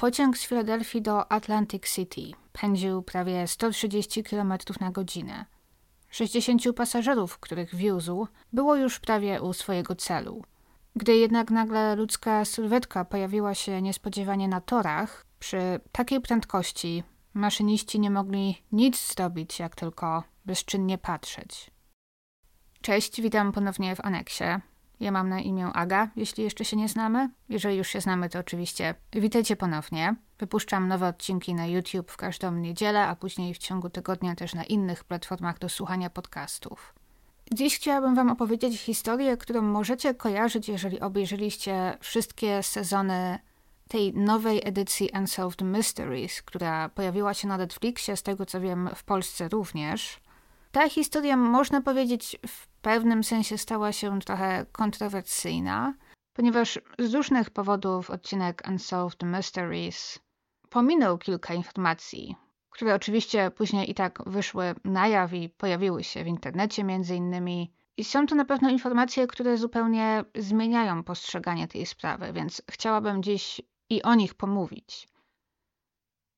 Pociąg z Filadelfii do Atlantic City pędził prawie 130 km na godzinę. 60 pasażerów, których wiózł, było już prawie u swojego celu. Gdy jednak nagle ludzka sylwetka pojawiła się niespodziewanie na torach, przy takiej prędkości maszyniści nie mogli nic zrobić, jak tylko bezczynnie patrzeć. Cześć, witam ponownie w aneksie. Ja mam na imię Aga, jeśli jeszcze się nie znamy. Jeżeli już się znamy, to oczywiście witajcie ponownie. Wypuszczam nowe odcinki na YouTube w każdą niedzielę, a później w ciągu tygodnia też na innych platformach do słuchania podcastów. Dziś chciałabym Wam opowiedzieć historię, którą możecie kojarzyć, jeżeli obejrzeliście wszystkie sezony tej nowej edycji Unsolved Mysteries, która pojawiła się na Netflixie, z tego co wiem, w Polsce również. Ta historia, można powiedzieć, w pewnym sensie stała się trochę kontrowersyjna, ponieważ z różnych powodów odcinek Unsolved Mysteries pominął kilka informacji, które oczywiście później i tak wyszły na jaw i pojawiły się w internecie między innymi. I są to na pewno informacje, które zupełnie zmieniają postrzeganie tej sprawy, więc chciałabym dziś i o nich pomówić.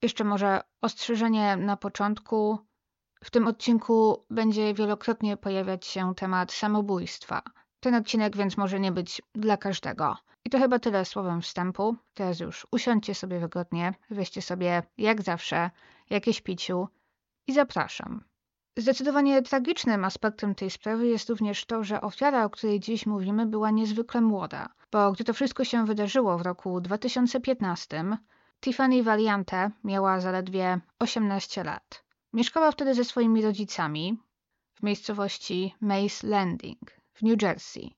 Jeszcze może ostrzeżenie na początku. W tym odcinku będzie wielokrotnie pojawiać się temat samobójstwa. Ten odcinek więc może nie być dla każdego. I to chyba tyle słowem wstępu. Teraz już usiądźcie sobie wygodnie, weźcie sobie, jak zawsze, jakieś piciu i zapraszam. Zdecydowanie tragicznym aspektem tej sprawy jest również to, że ofiara, o której dziś mówimy, była niezwykle młoda, bo gdy to wszystko się wydarzyło w roku 2015, Tiffany Valiante miała zaledwie 18 lat. Mieszkała wtedy ze swoimi rodzicami w miejscowości Mace Landing w New Jersey.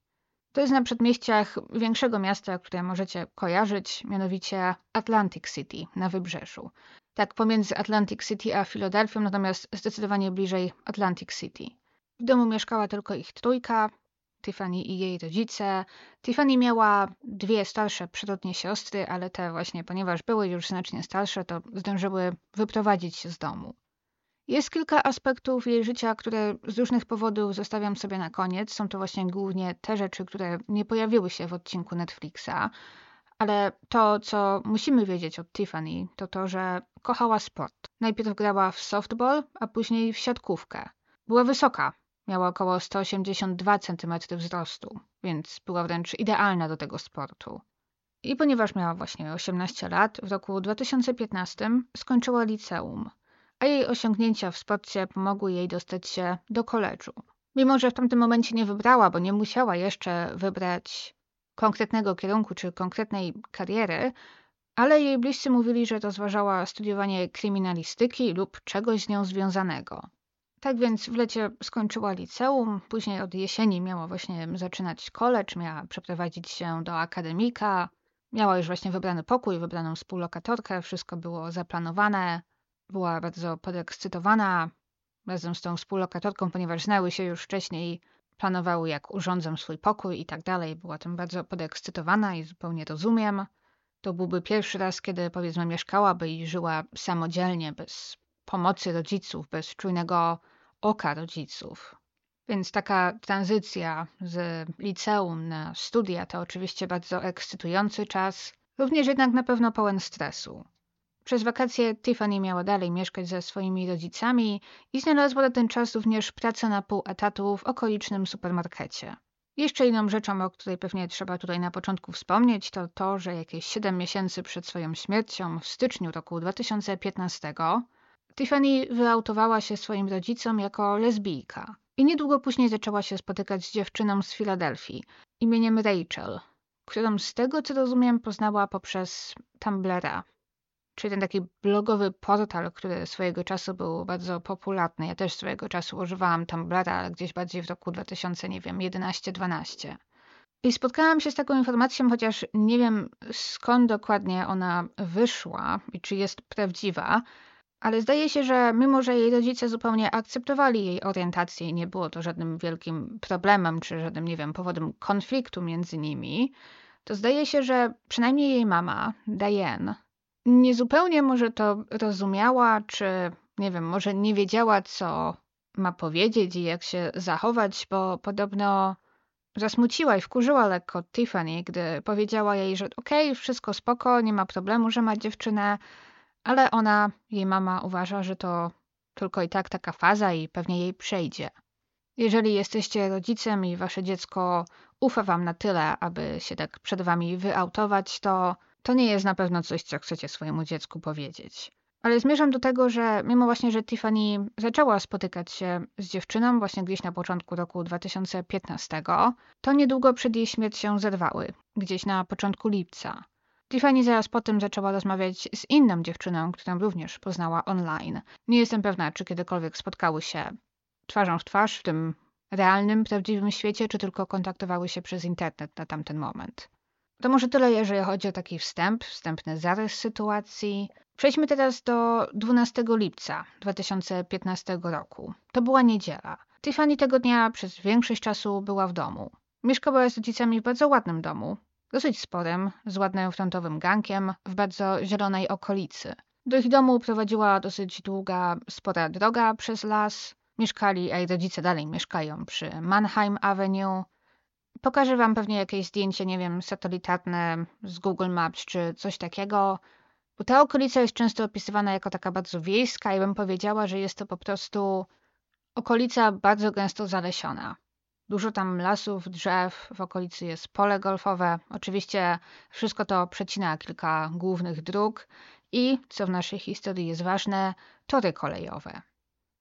To jest na przedmieściach większego miasta, które możecie kojarzyć, mianowicie Atlantic City na wybrzeżu. Tak pomiędzy Atlantic City a Filadelfią, natomiast zdecydowanie bliżej Atlantic City. W domu mieszkała tylko ich trójka, Tiffany i jej rodzice. Tiffany miała dwie starsze przyrodnie siostry, ale te właśnie, ponieważ były już znacznie starsze, to zdążyły wyprowadzić się z domu. Jest kilka aspektów jej życia, które z różnych powodów zostawiam sobie na koniec. Są to właśnie głównie te rzeczy, które nie pojawiły się w odcinku Netflixa. Ale to, co musimy wiedzieć od Tiffany, to to, że kochała sport. Najpierw grała w softball, a później w siatkówkę. Była wysoka, miała około 182 cm wzrostu, więc była wręcz idealna do tego sportu. I ponieważ miała właśnie 18 lat, w roku 2015 skończyła liceum a jej osiągnięcia w sporcie pomogły jej dostać się do koledżu. Mimo, że w tamtym momencie nie wybrała, bo nie musiała jeszcze wybrać konkretnego kierunku czy konkretnej kariery, ale jej bliscy mówili, że rozważała studiowanie kryminalistyki lub czegoś z nią związanego. Tak więc w lecie skończyła liceum, później od jesieni miała właśnie zaczynać college, miała przeprowadzić się do akademika, miała już właśnie wybrany pokój, wybraną współlokatorkę, wszystko było zaplanowane. Była bardzo podekscytowana razem z tą współlokatorką, ponieważ znały się już wcześniej, planowały jak urządzą swój pokój i tak dalej. Była tym bardzo podekscytowana i zupełnie rozumiem. To byłby pierwszy raz, kiedy powiedzmy mieszkałaby i żyła samodzielnie, bez pomocy rodziców, bez czujnego oka rodziców. Więc taka tranzycja z liceum na studia to oczywiście bardzo ekscytujący czas, również jednak na pewno pełen stresu. Przez wakacje Tiffany miała dalej mieszkać ze swoimi rodzicami i znalazła na ten czas również pracę na pół etatu w okolicznym supermarkecie. Jeszcze inną rzeczą, o której pewnie trzeba tutaj na początku wspomnieć, to to, że jakieś 7 miesięcy przed swoją śmiercią, w styczniu roku 2015, Tiffany wyautowała się swoim rodzicom jako lesbijka. I niedługo później zaczęła się spotykać z dziewczyną z Filadelfii imieniem Rachel, którą z tego co rozumiem poznała poprzez Tumblera czyli ten taki blogowy portal, który swojego czasu był bardzo popularny. Ja też swojego czasu używałam Tumblra, ale gdzieś bardziej w roku 2000, nie wiem, 11-12. I spotkałam się z taką informacją, chociaż nie wiem skąd dokładnie ona wyszła i czy jest prawdziwa, ale zdaje się, że mimo, że jej rodzice zupełnie akceptowali jej orientację i nie było to żadnym wielkim problemem, czy żadnym, nie wiem, powodem konfliktu między nimi, to zdaje się, że przynajmniej jej mama, Diane, niezupełnie może to rozumiała, czy nie wiem, może nie wiedziała, co ma powiedzieć i jak się zachować, bo podobno zasmuciła i wkurzyła lekko Tiffany, gdy powiedziała jej, że okej, okay, wszystko spoko, nie ma problemu, że ma dziewczynę, ale ona, jej mama uważa, że to tylko i tak taka faza i pewnie jej przejdzie. Jeżeli jesteście rodzicem i wasze dziecko ufa wam na tyle, aby się tak przed wami wyautować, to to nie jest na pewno coś, co chcecie swojemu dziecku powiedzieć. Ale zmierzam do tego, że mimo właśnie, że Tiffany zaczęła spotykać się z dziewczyną właśnie gdzieś na początku roku 2015, to niedługo przed jej śmiercią zerwały, gdzieś na początku lipca. Tiffany zaraz potem zaczęła rozmawiać z inną dziewczyną, którą również poznała online. Nie jestem pewna, czy kiedykolwiek spotkały się twarzą w twarz w tym realnym, prawdziwym świecie, czy tylko kontaktowały się przez internet na tamten moment. To może tyle, jeżeli chodzi o taki wstęp, wstępny zarys sytuacji. Przejdźmy teraz do 12 lipca 2015 roku. To była niedziela. Tiffany tego dnia przez większość czasu była w domu. Mieszkała z rodzicami w bardzo ładnym domu, dosyć sporym, z ładnym frontowym gankiem, w bardzo zielonej okolicy. Do ich domu prowadziła dosyć długa, spora droga przez las. Mieszkali, a jej rodzice dalej mieszkają przy Mannheim Avenue. Pokażę wam pewnie jakieś zdjęcie, nie wiem, satelitarne z Google Maps czy coś takiego, bo ta okolica jest często opisywana jako taka bardzo wiejska i bym powiedziała, że jest to po prostu okolica bardzo gęsto zalesiona. Dużo tam lasów, drzew, w okolicy jest pole golfowe. Oczywiście wszystko to przecina kilka głównych dróg i, co w naszej historii jest ważne, tory kolejowe.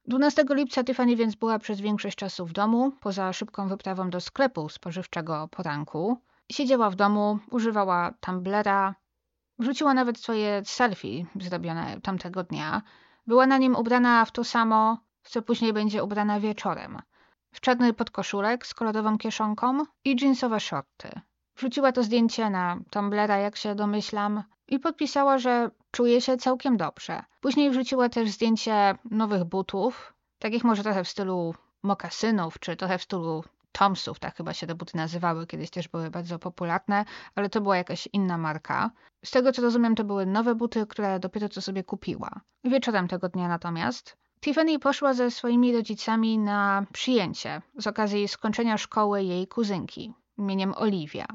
12 lipca Tiffany więc była przez większość czasu w domu, poza szybką wyprawą do sklepu spożywczego poranku. Siedziała w domu, używała Tumblera, wrzuciła nawet swoje selfie zrobione tamtego dnia. Była na nim ubrana w to samo, co później będzie ubrana wieczorem. W czarny podkoszulek z kolorową kieszonką i jeansowe shorty. Wrzuciła to zdjęcie na Tumblera, jak się domyślam, i podpisała, że czuje się całkiem dobrze. Później wrzuciła też zdjęcie nowych butów, takich może trochę w stylu mokasynów, czy trochę w stylu Tomsów, tak chyba się te buty nazywały, kiedyś też były bardzo popularne, ale to była jakaś inna marka. Z tego co rozumiem, to były nowe buty, które dopiero co sobie kupiła. Wieczorem tego dnia natomiast Tiffany poszła ze swoimi rodzicami na przyjęcie z okazji skończenia szkoły jej kuzynki imieniem Olivia.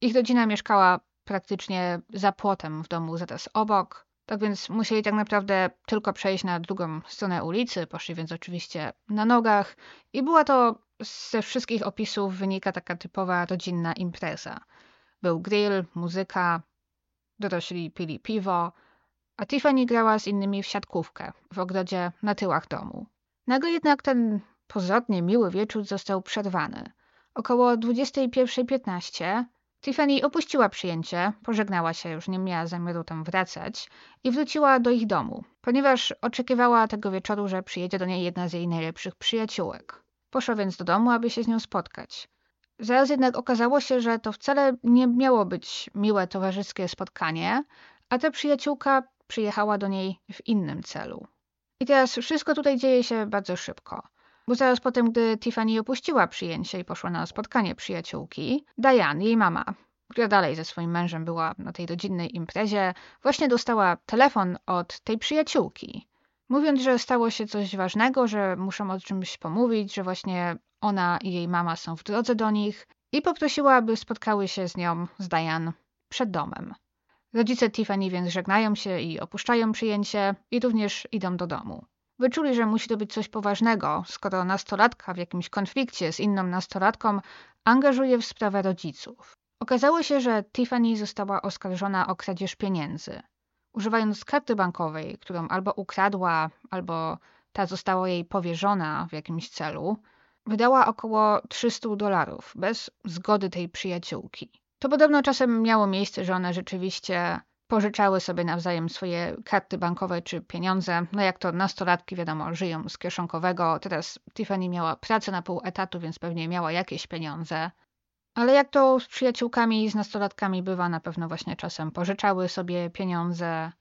Ich rodzina mieszkała praktycznie za płotem w domu zaraz obok. Tak więc musieli tak naprawdę tylko przejść na drugą stronę ulicy, poszli więc oczywiście na nogach i była to ze wszystkich opisów wynika taka typowa rodzinna impreza. Był grill, muzyka, dorośli pili piwo, a Tiffany grała z innymi w siatkówkę w ogrodzie na tyłach domu. Nagle jednak ten pozornie miły wieczór został przerwany. Około 21.15 Tiffany opuściła przyjęcie, pożegnała się, już nie miała zamiaru tam wracać i wróciła do ich domu, ponieważ oczekiwała tego wieczoru, że przyjedzie do niej jedna z jej najlepszych przyjaciółek. Poszła więc do domu, aby się z nią spotkać. Zaraz jednak okazało się, że to wcale nie miało być miłe towarzyskie spotkanie, a ta przyjaciółka przyjechała do niej w innym celu. I teraz wszystko tutaj dzieje się bardzo szybko. Bo zaraz potem, gdy Tiffany opuściła przyjęcie i poszła na spotkanie przyjaciółki, Diane, jej mama, która dalej ze swoim mężem była na tej rodzinnej imprezie, właśnie dostała telefon od tej przyjaciółki. Mówiąc, że stało się coś ważnego, że muszą o czymś pomówić, że właśnie ona i jej mama są w drodze do nich i poprosiła, aby spotkały się z nią, z Diane, przed domem. Rodzice Tiffany więc żegnają się i opuszczają przyjęcie i również idą do domu. Wyczuli, że musi to być coś poważnego, skoro nastolatka w jakimś konflikcie z inną nastolatką angażuje w sprawę rodziców. Okazało się, że Tiffany została oskarżona o kradzież pieniędzy. Używając karty bankowej, którą albo ukradła, albo ta została jej powierzona w jakimś celu, wydała około 300 dolarów bez zgody tej przyjaciółki. To podobno czasem miało miejsce, że one rzeczywiście pożyczały sobie nawzajem swoje karty bankowe czy pieniądze. No jak to nastolatki, wiadomo, żyją z kieszonkowego. Teraz Tiffany miała pracę na pół etatu, więc pewnie miała jakieś pieniądze. Ale jak to z przyjaciółkami i z nastolatkami bywa, na pewno właśnie czasem pożyczały sobie pieniądze,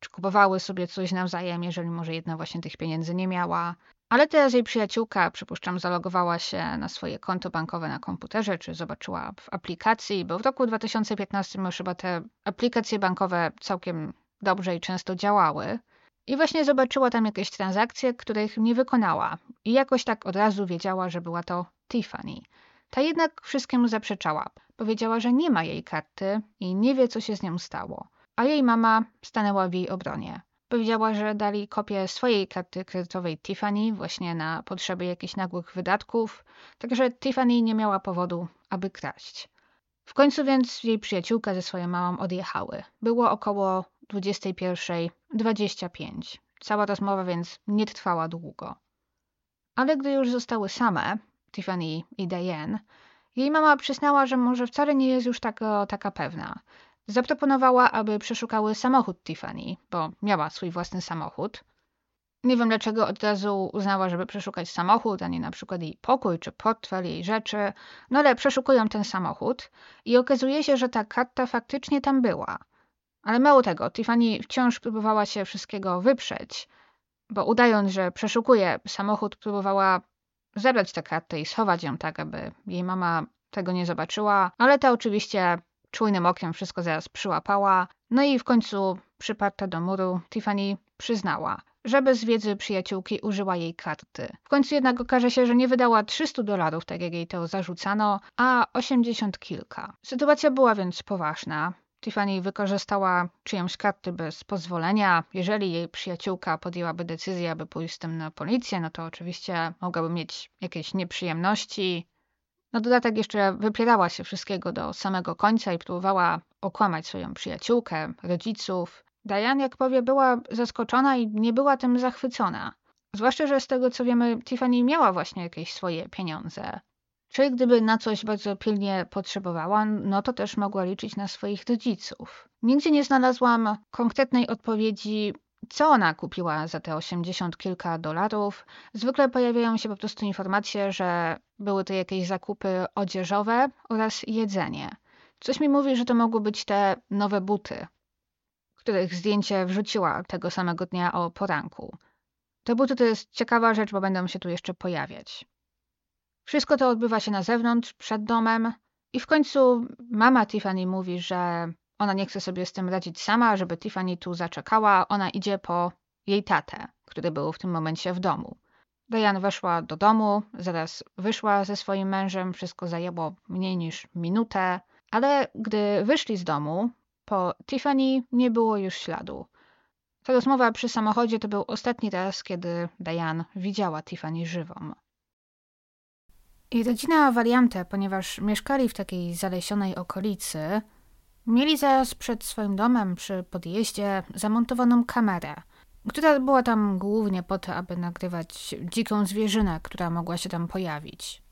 czy kupowały sobie coś nawzajem, jeżeli może jedna właśnie tych pieniędzy nie miała. Ale teraz jej przyjaciółka, przypuszczam, zalogowała się na swoje konto bankowe na komputerze, czy zobaczyła w aplikacji, bo w roku 2015 już chyba te aplikacje bankowe całkiem dobrze i często działały. I właśnie zobaczyła tam jakieś transakcje, których nie wykonała. I jakoś tak od razu wiedziała, że była to Tiffany. Ta jednak wszystkiemu zaprzeczała. Powiedziała, że nie ma jej karty i nie wie, co się z nią stało. A jej mama stanęła w jej obronie. Powiedziała, że dali kopię swojej karty kredytowej Tiffany właśnie na potrzeby jakichś nagłych wydatków, także Tiffany nie miała powodu, aby kraść. W końcu więc jej przyjaciółka ze swoją mamą odjechały. Było około 21.25. Cała rozmowa więc nie trwała długo. Ale gdy już zostały same, Tiffany i Diane, jej mama przyznała, że może wcale nie jest już taka, taka pewna. Zaproponowała, aby przeszukały samochód Tiffany, bo miała swój własny samochód. Nie wiem dlaczego od razu uznała, żeby przeszukać samochód, a nie na przykład jej pokój czy portfel, jej rzeczy. No ale przeszukują ten samochód i okazuje się, że ta karta faktycznie tam była. Ale mało tego, Tiffany wciąż próbowała się wszystkiego wyprzeć, bo udając, że przeszukuje samochód, próbowała zebrać tę kartę i schować ją tak, aby jej mama tego nie zobaczyła, ale ta oczywiście czujnym okiem wszystko zaraz przyłapała. No i w końcu, przyparta do muru, Tiffany przyznała, że bez wiedzy przyjaciółki użyła jej karty. W końcu jednak okaże się, że nie wydała 300 dolarów, tak jak jej to zarzucano, a 80 kilka. Sytuacja była więc poważna. Tiffany wykorzystała czyjąś karty bez pozwolenia. Jeżeli jej przyjaciółka podjęłaby decyzję, aby pójść z tym na policję, no to oczywiście mogłaby mieć jakieś nieprzyjemności. Na dodatek jeszcze wypierała się wszystkiego do samego końca i próbowała okłamać swoją przyjaciółkę, rodziców. Diane, jak powie, była zaskoczona i nie była tym zachwycona. Zwłaszcza, że z tego co wiemy, Tiffany miała właśnie jakieś swoje pieniądze. Czyli gdyby na coś bardzo pilnie potrzebowała, no to też mogła liczyć na swoich rodziców. Nigdzie nie znalazłam konkretnej odpowiedzi, co ona kupiła za te 80 kilka dolarów. Zwykle pojawiają się po prostu informacje, że były to jakieś zakupy odzieżowe oraz jedzenie. Coś mi mówi, że to mogły być te nowe buty, których zdjęcie wrzuciła tego samego dnia o poranku. Te buty to jest ciekawa rzecz, bo będą się tu jeszcze pojawiać. Wszystko to odbywa się na zewnątrz, przed domem i w końcu mama Tiffany mówi, że ona nie chce sobie z tym radzić sama, żeby Tiffany tu zaczekała. Ona idzie po jej tatę, który był w tym momencie w domu. Diane weszła do domu, zaraz wyszła ze swoim mężem, wszystko zajęło mniej niż minutę, ale gdy wyszli z domu, po Tiffany nie było już śladu. Ta rozmowa przy samochodzie to był ostatni raz, kiedy Diane widziała Tiffany żywą. I rodzina wariantę, ponieważ mieszkali w takiej zalesionej okolicy, mieli zaraz przed swoim domem przy podjeździe zamontowaną kamerę, która była tam głównie po to, aby nagrywać dziką zwierzynę, która mogła się tam pojawić.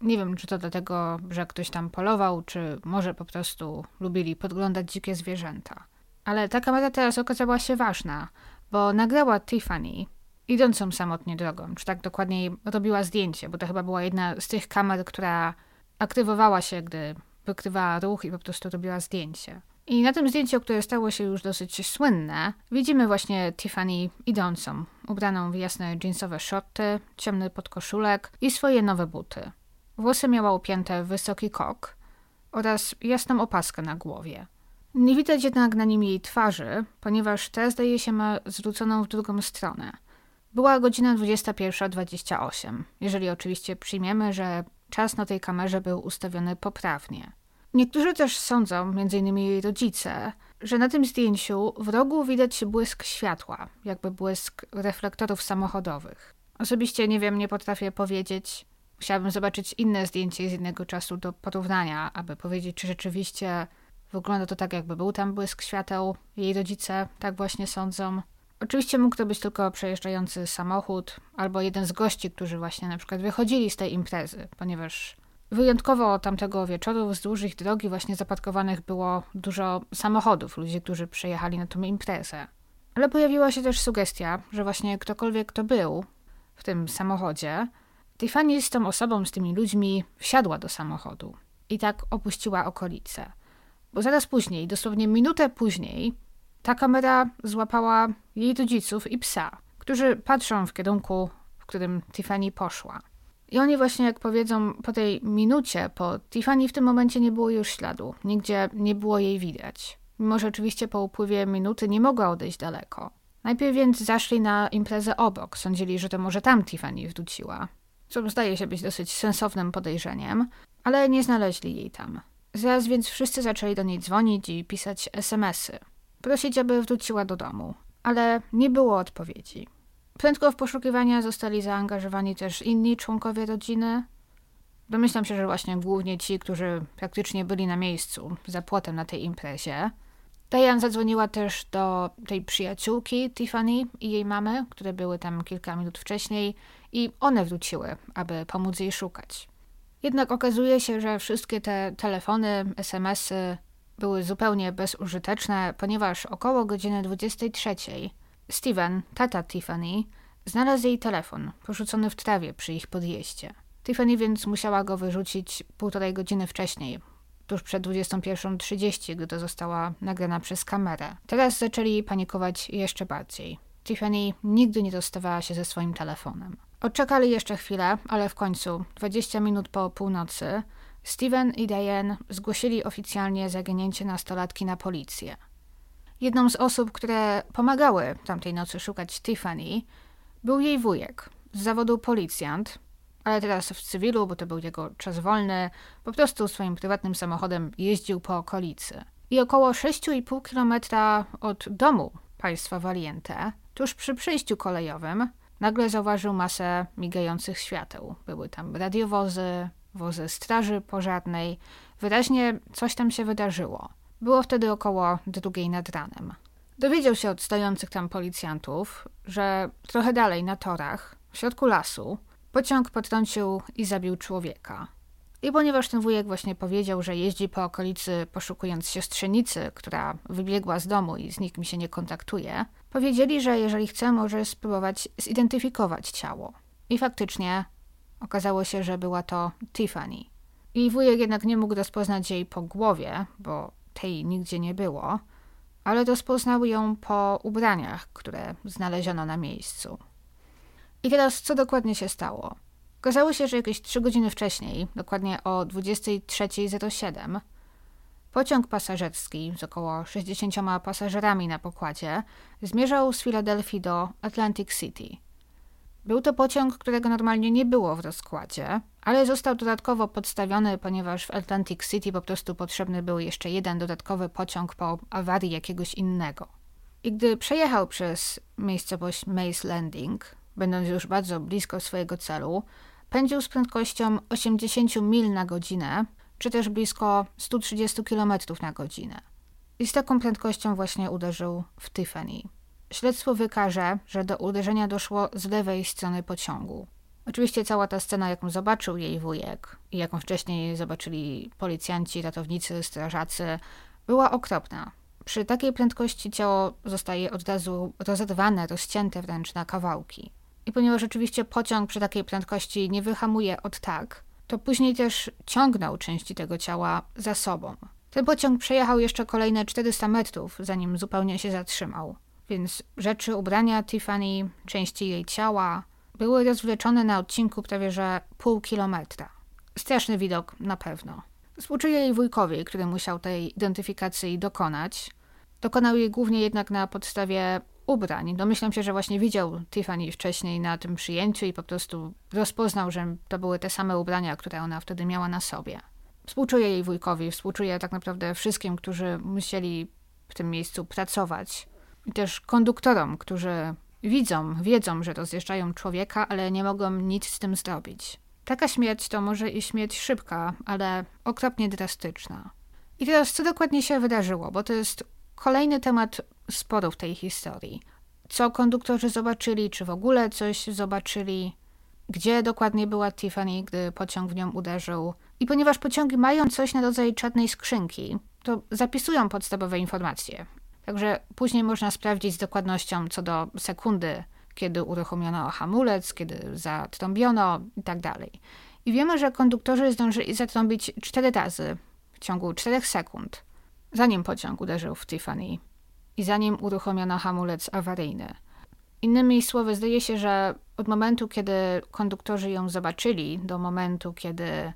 Nie wiem, czy to dlatego, że ktoś tam polował, czy może po prostu lubili podglądać dzikie zwierzęta. Ale ta kamera teraz okazała się ważna, bo nagrała Tiffany, idącą samotnie drogą, czy tak dokładniej robiła zdjęcie, bo to chyba była jedna z tych kamer, która aktywowała się, gdy wykrywała ruch i po prostu robiła zdjęcie. I na tym zdjęciu, które stało się już dosyć słynne, widzimy właśnie Tiffany idącą, ubraną w jasne jeansowe shorty, ciemny podkoszulek i swoje nowe buty. Włosy miała upięte w wysoki kok oraz jasną opaskę na głowie. Nie widać jednak na nim jej twarzy, ponieważ ta zdaje się ma zwróconą w drugą stronę – była godzina 21.28, jeżeli oczywiście przyjmiemy, że czas na tej kamerze był ustawiony poprawnie. Niektórzy też sądzą, m.in. jej rodzice, że na tym zdjęciu w rogu widać błysk światła, jakby błysk reflektorów samochodowych. Osobiście nie wiem, nie potrafię powiedzieć. Musiałabym zobaczyć inne zdjęcie z innego czasu do porównania, aby powiedzieć, czy rzeczywiście wygląda to tak, jakby był tam błysk świateł. Jej rodzice tak właśnie sądzą. Oczywiście mógł to być tylko przejeżdżający samochód albo jeden z gości, którzy właśnie na przykład wychodzili z tej imprezy, ponieważ wyjątkowo tamtego wieczoru wzdłuż ich drogi właśnie zaparkowanych było dużo samochodów, ludzi, którzy przyjechali na tą imprezę. Ale pojawiła się też sugestia, że właśnie ktokolwiek to był w tym samochodzie, Tiffany z tą osobą, z tymi ludźmi wsiadła do samochodu i tak opuściła okolice. Bo zaraz później, dosłownie minutę później, ta kamera złapała jej rodziców i psa, którzy patrzą w kierunku, w którym Tiffany poszła. I oni właśnie, jak powiedzą, po tej minucie, po Tiffany w tym momencie nie było już śladu. Nigdzie nie było jej widać. Mimo, że oczywiście po upływie minuty nie mogła odejść daleko. Najpierw więc zaszli na imprezę obok. Sądzili, że to może tam Tiffany wróciła. co zdaje się być dosyć sensownym podejrzeniem, ale nie znaleźli jej tam. Zaraz więc wszyscy zaczęli do niej dzwonić i pisać SMSy, prosić, aby wróciła do domu, ale nie było odpowiedzi. Prędko w poszukiwania zostali zaangażowani też inni członkowie rodziny. Domyślam się, że właśnie głównie ci, którzy praktycznie byli na miejscu, za płotem na tej imprezie. Diane zadzwoniła też do tej przyjaciółki Tiffany i jej mamy, które były tam kilka minut wcześniej i one wróciły, aby pomóc jej szukać. Jednak okazuje się, że wszystkie te telefony, SMSy były zupełnie bezużyteczne, ponieważ około godziny 23 Steven, tata Tiffany, znalazł jej telefon porzucony w trawie przy ich podjeździe. Tiffany więc musiała go wyrzucić półtorej godziny wcześniej, tuż przed 21.30, gdy została nagrana przez kamerę. Teraz zaczęli panikować jeszcze bardziej. Tiffany nigdy nie dostawała się ze swoim telefonem. Odczekali jeszcze chwilę, ale w końcu, 20 minut po północy, Steven i Diane zgłosili oficjalnie zaginięcie nastolatki na policję. Jedną z osób, które pomagały tamtej nocy szukać Tiffany, był jej wujek, z zawodu policjant, ale teraz w cywilu, bo to był jego czas wolny, po prostu swoim prywatnym samochodem jeździł po okolicy. I około 6,5 kilometra od domu państwa Valiente, tuż przy przejściu kolejowym, nagle zauważył masę migających świateł. Były tam radiowozy, wozy straży pożarnej. Wyraźnie coś tam się wydarzyło. Było wtedy około drugiej nad ranem. Dowiedział się od stojących tam policjantów, że trochę dalej na torach, w środku lasu, pociąg potrącił i zabił człowieka. I ponieważ ten wujek właśnie powiedział, że jeździ po okolicy poszukując siostrzenicy, która wybiegła z domu i z nikim się nie kontaktuje, powiedzieli, że jeżeli chce, może spróbować zidentyfikować ciało. I faktycznie okazało się, że była to Tiffany. I wujek jednak nie mógł rozpoznać jej po głowie, bo tej nigdzie nie było, ale rozpoznał ją po ubraniach, które znaleziono na miejscu. I teraz co dokładnie się stało? Okazało się, że jakieś trzy godziny wcześniej, dokładnie o 23.07, pociąg pasażerski z około 60 pasażerami na pokładzie zmierzał z Filadelfii do Atlantic City. Był to pociąg, którego normalnie nie było w rozkładzie, ale został dodatkowo podstawiony, ponieważ w Atlantic City po prostu potrzebny był jeszcze jeden dodatkowy pociąg po awarii jakiegoś innego. I gdy przejechał przez miejscowość Maze Landing, będąc już bardzo blisko swojego celu, pędził z prędkością 80 mil na godzinę, czy też blisko 130 km na godzinę. I z taką prędkością właśnie uderzył w Tiffany. Śledztwo wykaże, że do uderzenia doszło z lewej strony pociągu. Oczywiście cała ta scena, jaką zobaczył jej wujek i jaką wcześniej zobaczyli policjanci, ratownicy, strażacy, była okropna. Przy takiej prędkości ciało zostaje od razu rozerwane, rozcięte wręcz na kawałki. I ponieważ rzeczywiście pociąg przy takiej prędkości nie wyhamuje od tak, to później też ciągnął części tego ciała za sobą. Ten pociąg przejechał jeszcze kolejne 400 metrów, zanim zupełnie się zatrzymał. Więc rzeczy, ubrania Tiffany, części jej ciała były rozwleczone na odcinku prawie że pół kilometra. Straszny widok na pewno. Współczuję jej wujkowi, który musiał tej identyfikacji dokonać. Dokonał jej głównie jednak na podstawie ubrań. Domyślam się, że właśnie widział Tiffany wcześniej na tym przyjęciu i po prostu rozpoznał, że to były te same ubrania, które ona wtedy miała na sobie. Współczuję jej wujkowi, współczuję tak naprawdę wszystkim, którzy musieli w tym miejscu pracować. I też konduktorom, którzy widzą, wiedzą, że rozjeżdżają człowieka, ale nie mogą nic z tym zrobić. Taka śmierć to może i śmierć szybka, ale okropnie drastyczna. I teraz co dokładnie się wydarzyło, bo to jest kolejny temat sporu w tej historii. Co konduktorzy zobaczyli, czy w ogóle coś zobaczyli, gdzie dokładnie była Tiffany, gdy pociąg w nią uderzył. I ponieważ pociągi mają coś na rodzaj czarnej skrzynki, to zapisują podstawowe informacje. Także później można sprawdzić z dokładnością co do sekundy, kiedy uruchomiono hamulec, kiedy zatrąbiono i tak. I wiemy, że konduktorzy zdążyli zatrąbić cztery razy w ciągu czterech sekund, zanim pociąg uderzył w Tiffany i zanim uruchomiono hamulec awaryjny. Innymi słowy, zdaje się, że od momentu, kiedy konduktorzy ją zobaczyli, do momentu, kiedy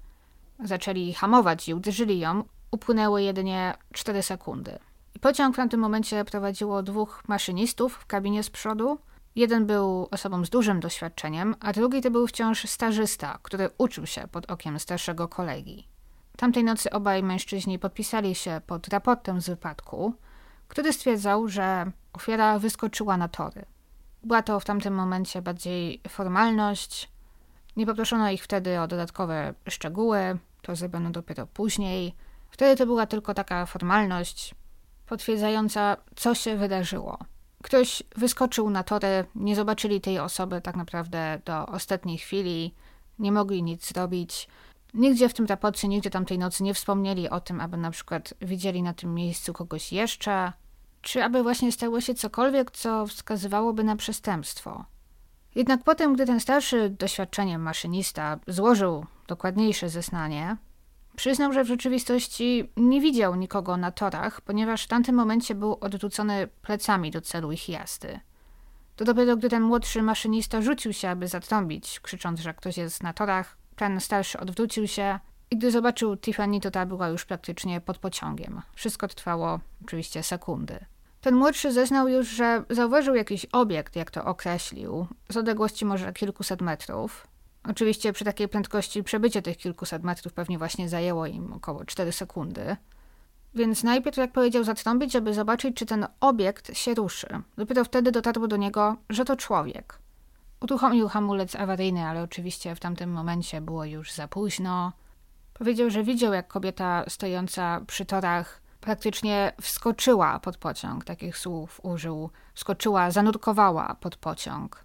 zaczęli hamować i uderzyli ją, upłynęły jedynie 4 sekundy. Pociąg w tamtym momencie prowadziło dwóch maszynistów w kabinie z przodu Jeden był osobą z dużym doświadczeniem, a drugi to był wciąż stażysta, który uczył się pod okiem starszego kolegi. Tamtej nocy obaj mężczyźni podpisali się pod raportem z wypadku, który stwierdzał, że ofiara wyskoczyła na tory. Była to w tamtym momencie bardziej formalność. Nie poproszono ich wtedy o dodatkowe szczegóły, to zrobiono dopiero później. Wtedy to była tylko taka formalność potwierdzająca, co się wydarzyło. Ktoś wyskoczył na tory, nie zobaczyli tej osoby tak naprawdę do ostatniej chwili, nie mogli nic zrobić. Nigdzie w tym raporcie, nigdzie tamtej nocy nie wspomnieli o tym, aby na przykład widzieli na tym miejscu kogoś jeszcze, czy aby właśnie stało się cokolwiek, co wskazywałoby na przestępstwo. Jednak potem, gdy ten starszy doświadczeniem maszynista złożył dokładniejsze zeznanie, przyznał, że w rzeczywistości nie widział nikogo na torach, ponieważ w tamtym momencie był odwrócony plecami do celu ich jazdy. To dopiero gdy ten młodszy maszynista rzucił się, aby zatrąbić, krzycząc, że ktoś jest na torach, ten starszy odwrócił się i gdy zobaczył Tiffany, to ta była już praktycznie pod pociągiem. Wszystko trwało oczywiście sekundy. Ten młodszy zeznał już, że zauważył jakiś obiekt, jak to określił, z odległości może kilkuset metrów. Oczywiście przy takiej prędkości przebycie tych kilkuset metrów pewnie właśnie zajęło im około 4 sekundy. Więc najpierw, jak powiedział, zatrąbić, żeby zobaczyć, czy ten obiekt się ruszy. Dopiero wtedy dotarło do niego, że to człowiek. Uruchomił hamulec awaryjny, ale oczywiście w tamtym momencie było już za późno. Powiedział, że widział, jak kobieta stojąca przy torach praktycznie wskoczyła pod pociąg, takich słów użył. Wskoczyła, zanurkowała pod pociąg,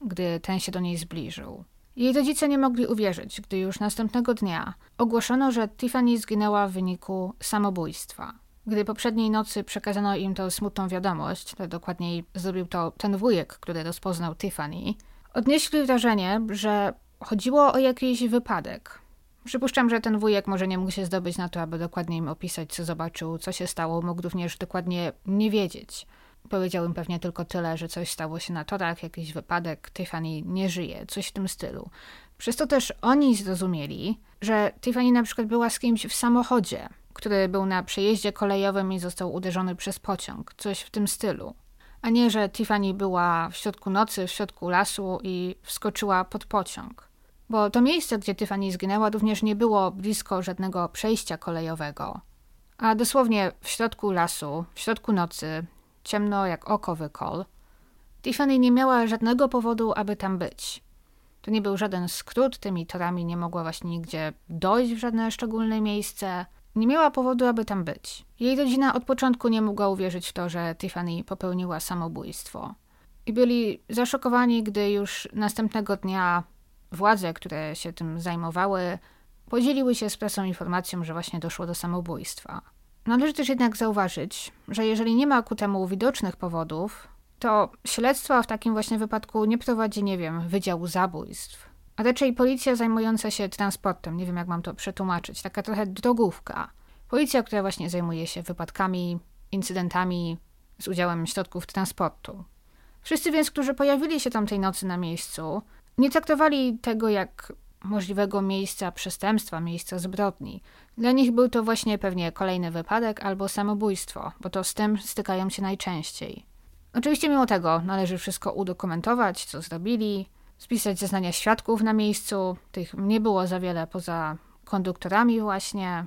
gdy ten się do niej zbliżył. Jej rodzice nie mogli uwierzyć, gdy już następnego dnia ogłoszono, że Tiffany zginęła w wyniku samobójstwa. Gdy poprzedniej nocy przekazano im tę smutną wiadomość, to dokładniej zrobił to ten wujek, który rozpoznał Tiffany, odnieśli wrażenie, że chodziło o jakiś wypadek, Przypuszczam, że ten wujek może nie mógł się zdobyć na to, aby dokładnie im opisać, co zobaczył, co się stało. Mógł również dokładnie nie wiedzieć. Powiedział im pewnie tylko tyle, że coś stało się na torach, jakiś wypadek, Tiffany nie żyje, coś w tym stylu. Przez to też oni zrozumieli, że Tiffany na przykład była z kimś w samochodzie, który był na przejeździe kolejowym i został uderzony przez pociąg, coś w tym stylu. A nie, że Tiffany była w środku nocy, w środku lasu i wskoczyła pod pociąg. Bo to miejsce, gdzie Tiffany zginęła, również nie było blisko żadnego przejścia kolejowego. A dosłownie w środku lasu, w środku nocy, ciemno jak oko wykol, Tiffany nie miała żadnego powodu, aby tam być. To nie był żaden skrót, tymi torami nie mogła właśnie nigdzie dojść w żadne szczególne miejsce. Nie miała powodu, aby tam być. Jej rodzina od początku nie mogła uwierzyć w to, że Tiffany popełniła samobójstwo. I byli zaszokowani, gdy już następnego dnia Władze, które się tym zajmowały, podzieliły się z presą informacją, że właśnie doszło do samobójstwa. Należy też jednak zauważyć, że jeżeli nie ma ku temu widocznych powodów, to śledztwa w takim właśnie wypadku nie prowadzi, nie wiem, Wydziału Zabójstw, a raczej policja zajmująca się transportem, nie wiem jak mam to przetłumaczyć, taka trochę drogówka. Policja, która właśnie zajmuje się wypadkami, incydentami z udziałem środków transportu. Wszyscy więc, którzy pojawili się tamtej nocy na miejscu, nie traktowali tego jak możliwego miejsca przestępstwa, miejsca zbrodni. Dla nich był to właśnie pewnie kolejny wypadek albo samobójstwo, bo to z tym stykają się najczęściej. Oczywiście mimo tego należy wszystko udokumentować, co zrobili, spisać zeznania świadków na miejscu. Tych nie było za wiele poza konduktorami właśnie.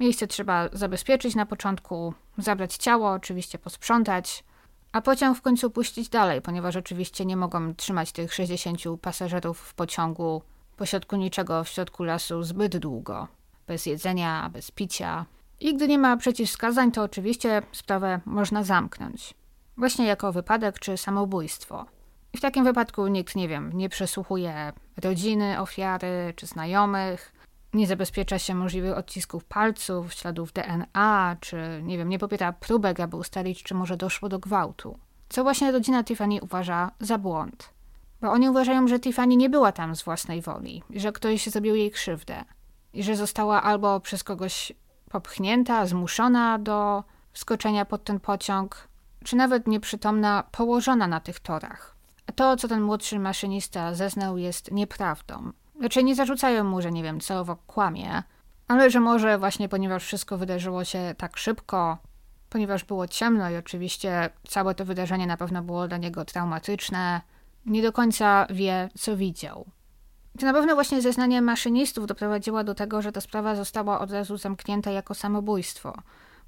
Miejsce trzeba zabezpieczyć na początku, zabrać ciało, oczywiście posprzątać, a pociąg w końcu puścić dalej, ponieważ oczywiście nie mogą trzymać tych 60 pasażerów w pociągu pośrodku niczego w środku lasu zbyt długo, bez jedzenia, bez picia. I gdy nie ma przeciwwskazań, to oczywiście sprawę można zamknąć. Właśnie jako wypadek czy samobójstwo. I w takim wypadku nikt, nie wiem, nie przesłuchuje rodziny ofiary czy znajomych, nie zabezpiecza się możliwych odcisków palców, śladów DNA, czy nie wiem, nie popiera próbek, aby ustalić, czy może doszło do gwałtu. Co właśnie rodzina Tiffany uważa za błąd. Bo oni uważają, że Tiffany nie była tam z własnej woli, że ktoś zrobił jej krzywdę i że została albo przez kogoś popchnięta, zmuszona do wskoczenia pod ten pociąg, czy nawet nieprzytomna, położona na tych torach. A to, co ten młodszy maszynista zeznał, jest nieprawdą. Znaczy nie zarzucają mu, że nie wiem, celowo kłamie, ale że może właśnie ponieważ wszystko wydarzyło się tak szybko, ponieważ było ciemno i oczywiście całe to wydarzenie na pewno było dla niego traumatyczne. Nie do końca wie, co widział. To na pewno właśnie zeznanie maszynistów doprowadziło do tego, że ta sprawa została od razu zamknięta jako samobójstwo.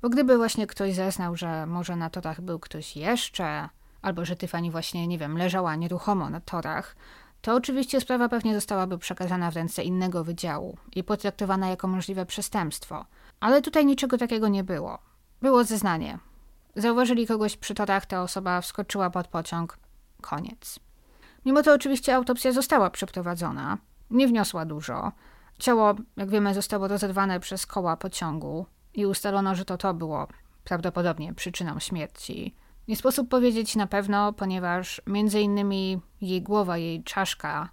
Bo gdyby właśnie ktoś zeznał, że może na torach był ktoś jeszcze, albo że Tiffany właśnie, nie wiem, leżała nieruchomo na torach, to oczywiście sprawa pewnie zostałaby przekazana w ręce innego wydziału i potraktowana jako możliwe przestępstwo. Ale tutaj niczego takiego nie było. Było zeznanie. Zauważyli kogoś przy torach, ta osoba wskoczyła pod pociąg. Koniec. Mimo to oczywiście autopsja została przeprowadzona. Nie wniosła dużo. Ciało, jak wiemy, zostało rozerwane przez koła pociągu i ustalono, że to to było prawdopodobnie przyczyną śmierci. Nie sposób powiedzieć na pewno, ponieważ między innymi jej głowa, jej czaszka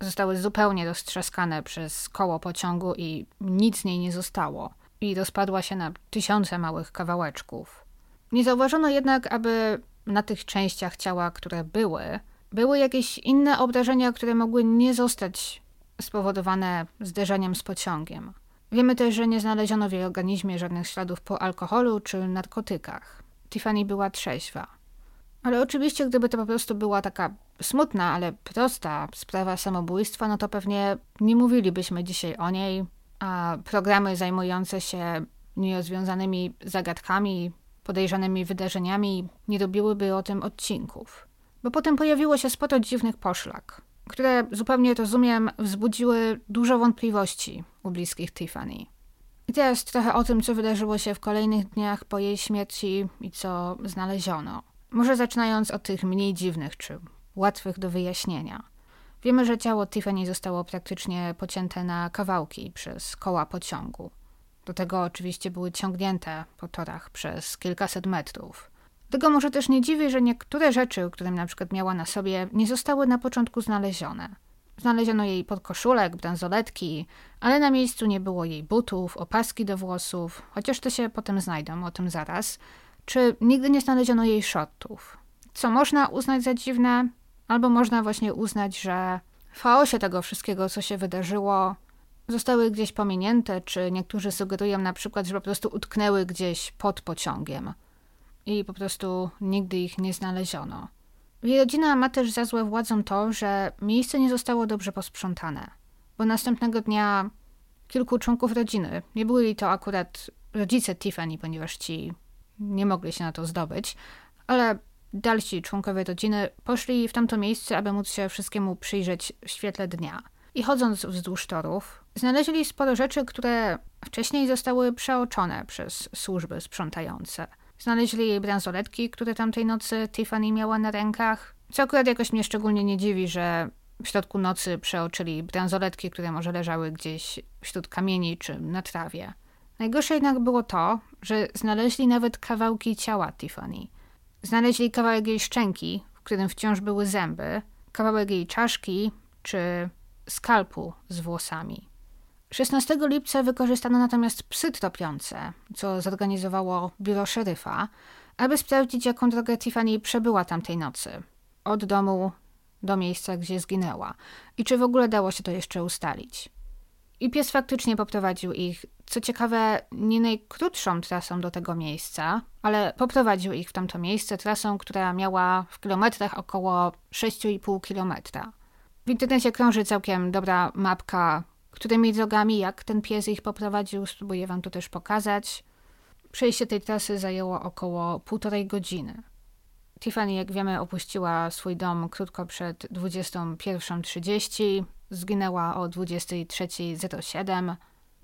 zostały zupełnie roztrzaskane przez koło pociągu i nic z niej nie zostało. I rozpadła się na tysiące małych kawałeczków. Nie zauważono jednak, aby na tych częściach ciała, które były, były jakieś inne obrażenia, które mogły nie zostać spowodowane zderzeniem z pociągiem. Wiemy też, że nie znaleziono w jej organizmie żadnych śladów po alkoholu czy narkotykach. Tiffany była trzeźwa. Ale oczywiście, gdyby to po prostu była taka smutna, ale prosta sprawa samobójstwa, no to pewnie nie mówilibyśmy dzisiaj o niej, a programy zajmujące się nierozwiązanymi zagadkami, podejrzanymi wydarzeniami nie robiłyby o tym odcinków. Bo potem pojawiło się sporo dziwnych poszlak, które zupełnie rozumiem wzbudziły dużo wątpliwości u bliskich Tiffany. I teraz trochę o tym, co wydarzyło się w kolejnych dniach po jej śmierci i co znaleziono. Może zaczynając od tych mniej dziwnych czy łatwych do wyjaśnienia. Wiemy, że ciało Tiffany zostało praktycznie pocięte na kawałki przez koła pociągu. Do tego oczywiście były ciągnięte po torach przez kilkaset metrów. Tego może też nie dziwi, że niektóre rzeczy, które na przykład miała na sobie, nie zostały na początku znalezione. Znaleziono jej podkoszulek, bransoletki, ale na miejscu nie było jej butów, opaski do włosów, chociaż te się potem znajdą, o tym zaraz. Czy nigdy nie znaleziono jej shortów? Co można uznać za dziwne, albo można właśnie uznać, że w chaosie tego wszystkiego, co się wydarzyło, zostały gdzieś pominięte, czy niektórzy sugerują na przykład, że po prostu utknęły gdzieś pod pociągiem i po prostu nigdy ich nie znaleziono. Jej rodzina ma też za złe władzom to, że miejsce nie zostało dobrze posprzątane, bo następnego dnia kilku członków rodziny, nie byli to akurat rodzice Tiffany, ponieważ ci nie mogli się na to zdobyć, ale dalsi członkowie rodziny poszli w tamto miejsce, aby móc się wszystkiemu przyjrzeć w świetle dnia. I chodząc wzdłuż torów, znaleźli sporo rzeczy, które wcześniej zostały przeoczone przez służby sprzątające – Znaleźli jej bransoletki, które tamtej nocy Tiffany miała na rękach. Co akurat jakoś mnie szczególnie nie dziwi, że w środku nocy przeoczyli bransoletki, które może leżały gdzieś wśród kamieni czy na trawie. Najgorsze jednak było to, że znaleźli nawet kawałki ciała Tiffany. Znaleźli kawałek jej szczęki, w którym wciąż były zęby, kawałek jej czaszki czy skalpu z włosami. 16 lipca wykorzystano natomiast psy tropiące, co zorganizowało biuro szeryfa, aby sprawdzić, jaką drogę Tiffany przebyła tamtej nocy. Od domu do miejsca, gdzie zginęła. I czy w ogóle dało się to jeszcze ustalić. I pies faktycznie poprowadził ich, co ciekawe, nie najkrótszą trasą do tego miejsca, ale poprowadził ich w tamto miejsce trasą, która miała w kilometrach około 6,5 kilometra. W internecie krąży całkiem dobra mapka którymi drogami, jak ten pies ich poprowadził, spróbuję wam to też pokazać. Przejście tej trasy zajęło około półtorej godziny. Tiffany, jak wiemy, opuściła swój dom krótko przed 21.30, zginęła o 23.07,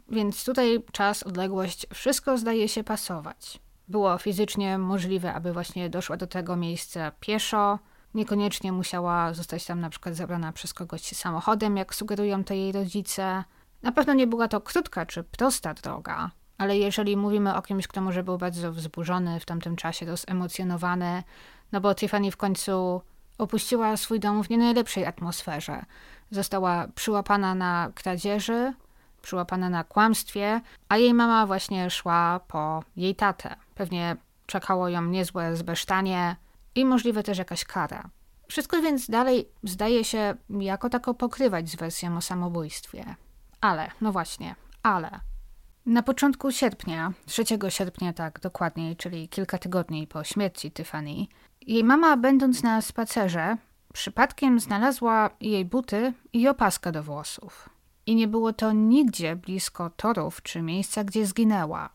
więc tutaj czas, odległość, wszystko zdaje się pasować. Było fizycznie możliwe, aby właśnie doszła do tego miejsca pieszo, Niekoniecznie musiała zostać tam na przykład zabrana przez kogoś samochodem, jak sugerują to jej rodzice. Na pewno nie była to krótka czy prosta droga, ale jeżeli mówimy o kimś, kto może był bardzo wzburzony w tamtym czasie, rozemocjonowany, no bo Tiffany w końcu opuściła swój dom w nie najlepszej atmosferze. Została przyłapana na kradzieży, przyłapana na kłamstwie, a jej mama właśnie szła po jej tatę. Pewnie czekało ją niezłe zbesztanie, i możliwe też jakaś kara. Wszystko więc dalej zdaje się jako tako pokrywać z wersją o samobójstwie. Ale, no właśnie, ale. Na początku sierpnia, 3 sierpnia tak dokładniej, czyli kilka tygodni po śmierci Tiffany, jej mama, będąc na spacerze, przypadkiem znalazła jej buty i opaskę do włosów. I nie było to nigdzie blisko torów czy miejsca, gdzie zginęła.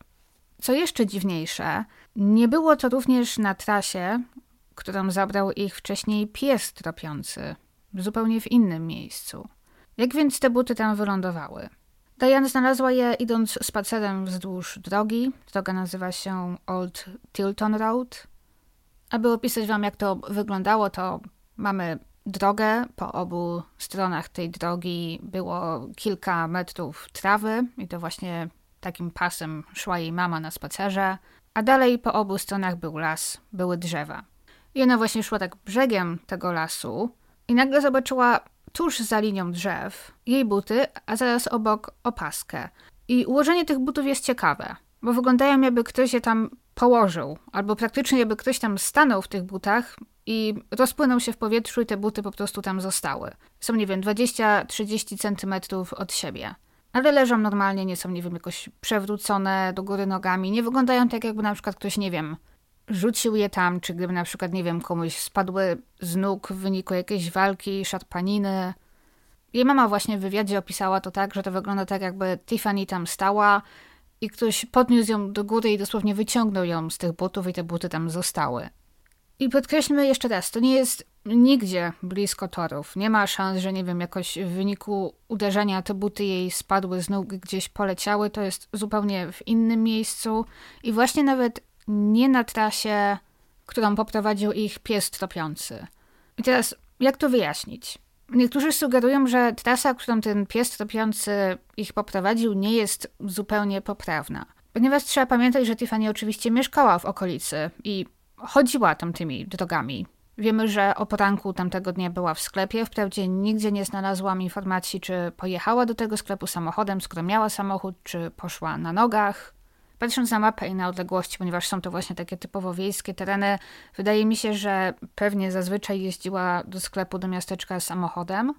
Co jeszcze dziwniejsze, nie było to również na trasie, którą zabrał ich wcześniej pies tropiący, zupełnie w innym miejscu. Jak więc te buty tam wylądowały? Diane znalazła je idąc spacerem wzdłuż drogi. Droga nazywa się Old Tilton Road. Aby opisać wam, jak to wyglądało, to mamy drogę. Po obu stronach tej drogi było kilka metrów trawy i to właśnie takim pasem szła jej mama na spacerze. A dalej po obu stronach był las, były drzewa. I ona właśnie szła tak brzegiem tego lasu i nagle zobaczyła tuż za linią drzew jej buty, a zaraz obok opaskę. I ułożenie tych butów jest ciekawe, bo wyglądają jakby ktoś je tam położył, albo praktycznie jakby ktoś tam stanął w tych butach i rozpłynął się w powietrzu i te buty po prostu tam zostały. Są, nie wiem, 20-30 centymetrów od siebie. Ale leżą normalnie, nie są, nie wiem, jakoś przewrócone do góry nogami. Nie wyglądają tak, jakby na przykład ktoś, nie wiem, rzucił je tam, czy gdyby na przykład, nie wiem, komuś spadły z nóg w wyniku jakiejś walki, szarpaniny. Jej mama właśnie w wywiadzie opisała to tak, że to wygląda tak, jakby Tiffany tam stała i ktoś podniósł ją do góry i dosłownie wyciągnął ją z tych butów i te buty tam zostały. I podkreślmy jeszcze raz, to nie jest nigdzie blisko torów. Nie ma szans, że nie wiem, jakoś w wyniku uderzenia te buty jej spadły z nóg, gdzieś poleciały. To jest zupełnie w innym miejscu. I właśnie nawet nie na trasie, którą poprowadził ich pies tropiący. I teraz, jak to wyjaśnić? Niektórzy sugerują, że trasa, którą ten pies tropiący ich poprowadził, nie jest zupełnie poprawna. Ponieważ trzeba pamiętać, że Tiffany oczywiście mieszkała w okolicy i chodziła tam tymi drogami. Wiemy, że o poranku tamtego dnia była w sklepie. Wprawdzie nigdzie nie znalazłam informacji, czy pojechała do tego sklepu samochodem, skoro miała samochód, czy poszła na nogach. Patrząc na mapę i na odległości, ponieważ są to właśnie takie typowo wiejskie tereny, wydaje mi się, że pewnie zazwyczaj jeździła do sklepu, do miasteczka samochodem.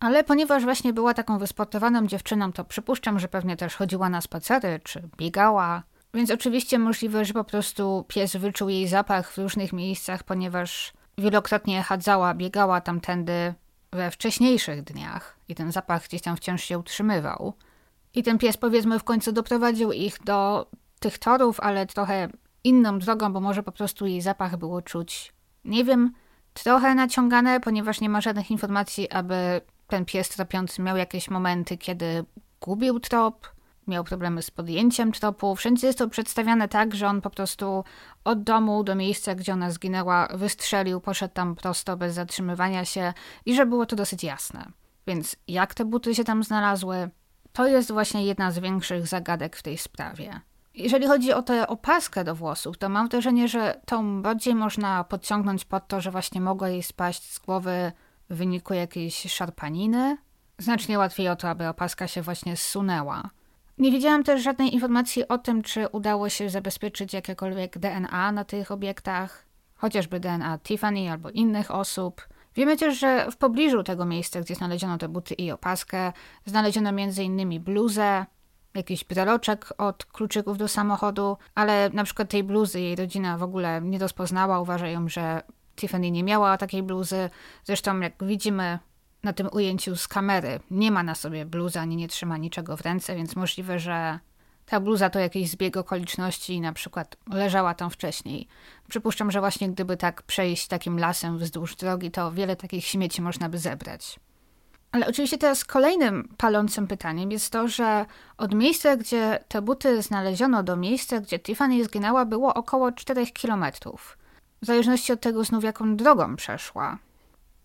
Ale ponieważ właśnie była taką wysportowaną dziewczyną, to przypuszczam, że pewnie też chodziła na spacery, czy biegała. Więc oczywiście możliwe, że po prostu pies wyczuł jej zapach w różnych miejscach, ponieważ wielokrotnie chadzała, biegała tamtędy we wcześniejszych dniach i ten zapach gdzieś tam wciąż się utrzymywał. I ten pies, powiedzmy, w końcu doprowadził ich do tych torów, ale trochę inną drogą, bo może po prostu jej zapach było czuć, nie wiem, trochę naciągane, ponieważ nie ma żadnych informacji, aby ten pies tropiący miał jakieś momenty, kiedy gubił trop, miał problemy z podjęciem tropu. Wszędzie jest to przedstawiane tak, że on po prostu od domu do miejsca, gdzie ona zginęła, wystrzelił, poszedł tam prosto, bez zatrzymywania się i że było to dosyć jasne. Więc jak te buty się tam znalazły, to jest właśnie jedna z większych zagadek w tej sprawie. Jeżeli chodzi o tę opaskę do włosów, to mam wrażenie, że tą bardziej można podciągnąć pod to, że właśnie mogła jej spaść z głowy w wyniku jakiejś szarpaniny. Znacznie łatwiej o to, aby opaska się właśnie zsunęła. Nie widziałam też żadnej informacji o tym, czy udało się zabezpieczyć jakiekolwiek DNA na tych obiektach, chociażby DNA Tiffany albo innych osób. Wiemy też, że w pobliżu tego miejsca, gdzie znaleziono te buty i opaskę, znaleziono m.in. bluzę, jakiś breloczek od kluczyków do samochodu, ale na przykład tej bluzy jej rodzina w ogóle nie rozpoznała. Uważają, że Tiffany nie miała takiej bluzy. Zresztą, jak widzimy na tym ujęciu z kamery, nie ma na sobie bluzy ani nie trzyma niczego w ręce, więc możliwe, że ta bluza to jakiś zbieg okoliczności na przykład leżała tam wcześniej. Przypuszczam, że właśnie gdyby tak przejść takim lasem wzdłuż drogi, to wiele takich śmieci można by zebrać. Ale oczywiście teraz kolejnym palącym pytaniem jest to, że od miejsca, gdzie te buty znaleziono, do miejsca, gdzie Tiffany zginęła, było około 4 kilometrów. W zależności od tego znów, jaką drogą przeszła.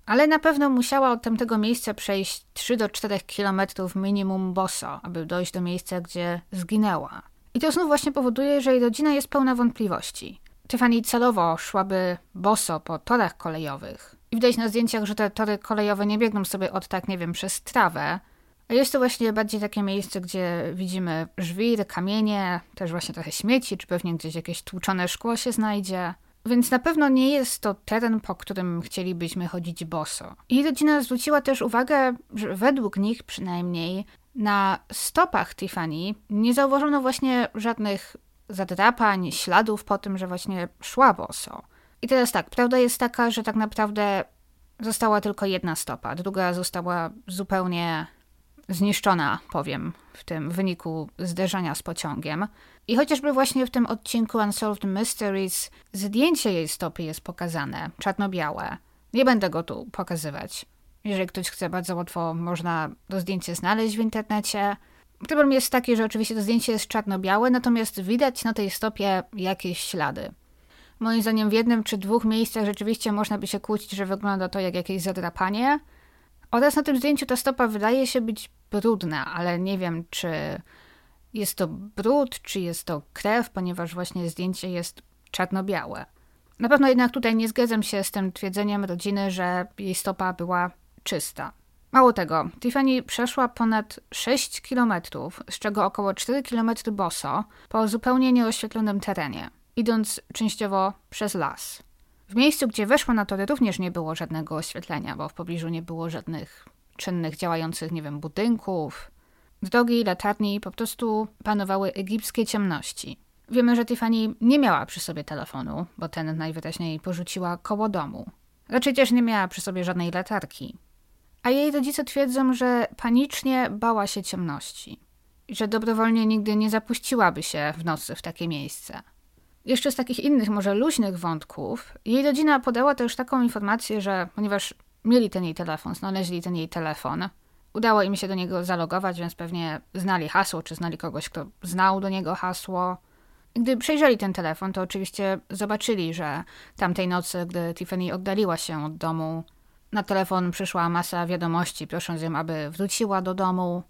Ale na pewno musiała od tamtego miejsca przejść 3 do 4 kilometrów minimum boso, aby dojść do miejsca, gdzie zginęła. I to znów właśnie powoduje, że jej rodzina jest pełna wątpliwości. Tiffany celowo szłaby boso po torach kolejowych. I widać na zdjęciach, że te tory kolejowe nie biegną sobie od tak, nie wiem, przez trawę. A jest to właśnie bardziej takie miejsce, gdzie widzimy żwir, kamienie, też właśnie trochę śmieci, czy pewnie gdzieś jakieś tłuczone szkło się znajdzie. Więc na pewno nie jest to teren, po którym chcielibyśmy chodzić boso. I rodzina zwróciła też uwagę, że według nich przynajmniej Na stopach Tiffany nie zauważono właśnie żadnych zadrapań, śladów po tym, że właśnie szła boso. I teraz tak, prawda jest taka, że tak naprawdę została tylko jedna stopa, druga została zupełnie zniszczona, powiem, w tym wyniku zderzenia z pociągiem. I chociażby właśnie w tym odcinku Unsolved Mysteries zdjęcie jej stopy jest pokazane, czarno-białe. Nie będę go tu pokazywać. Jeżeli ktoś chce, bardzo łatwo można to zdjęcie znaleźć w internecie. Problem jest taki, że oczywiście to zdjęcie jest czarno-białe, natomiast widać na tej stopie jakieś ślady. Moim zdaniem w jednym czy dwóch miejscach rzeczywiście można by się kłócić, że wygląda to jak jakieś zadrapanie. Oraz na tym zdjęciu ta stopa wydaje się być brudna, ale nie wiem, czy jest to brud, czy jest to krew, ponieważ właśnie zdjęcie jest czarno-białe. Na pewno jednak tutaj nie zgadzam się z tym twierdzeniem rodziny, że jej stopa była czysta. Mało tego, Tiffany przeszła ponad 6 km, z czego około 4 km boso, po zupełnie nieoświetlonym terenie, idąc częściowo przez las. W miejscu, gdzie weszła na tory, również nie było żadnego oświetlenia, bo w pobliżu nie było żadnych czynnych, działających, nie wiem, budynków. Drogi, latarni po prostu panowały egipskie ciemności. Wiemy, że Tiffany nie miała przy sobie telefonu, bo ten najwyraźniej porzuciła koło domu. Raczej też nie miała przy sobie żadnej latarki. A jej rodzice twierdzą, że panicznie bała się ciemności i że dobrowolnie nigdy nie zapuściłaby się w nocy w takie miejsce. Jeszcze z takich innych, może luźnych wątków, jej rodzina podała też taką informację, że ponieważ mieli ten jej telefon, znaleźli ten jej telefon, udało im się do niego zalogować, więc pewnie znali hasło, czy znali kogoś, kto znał do niego hasło. Gdy przejrzeli ten telefon, to oczywiście zobaczyli, że tamtej nocy, gdy Tiffany oddaliła się od domu, na telefon przyszła masa wiadomości, prosząc ją, aby wróciła do domu.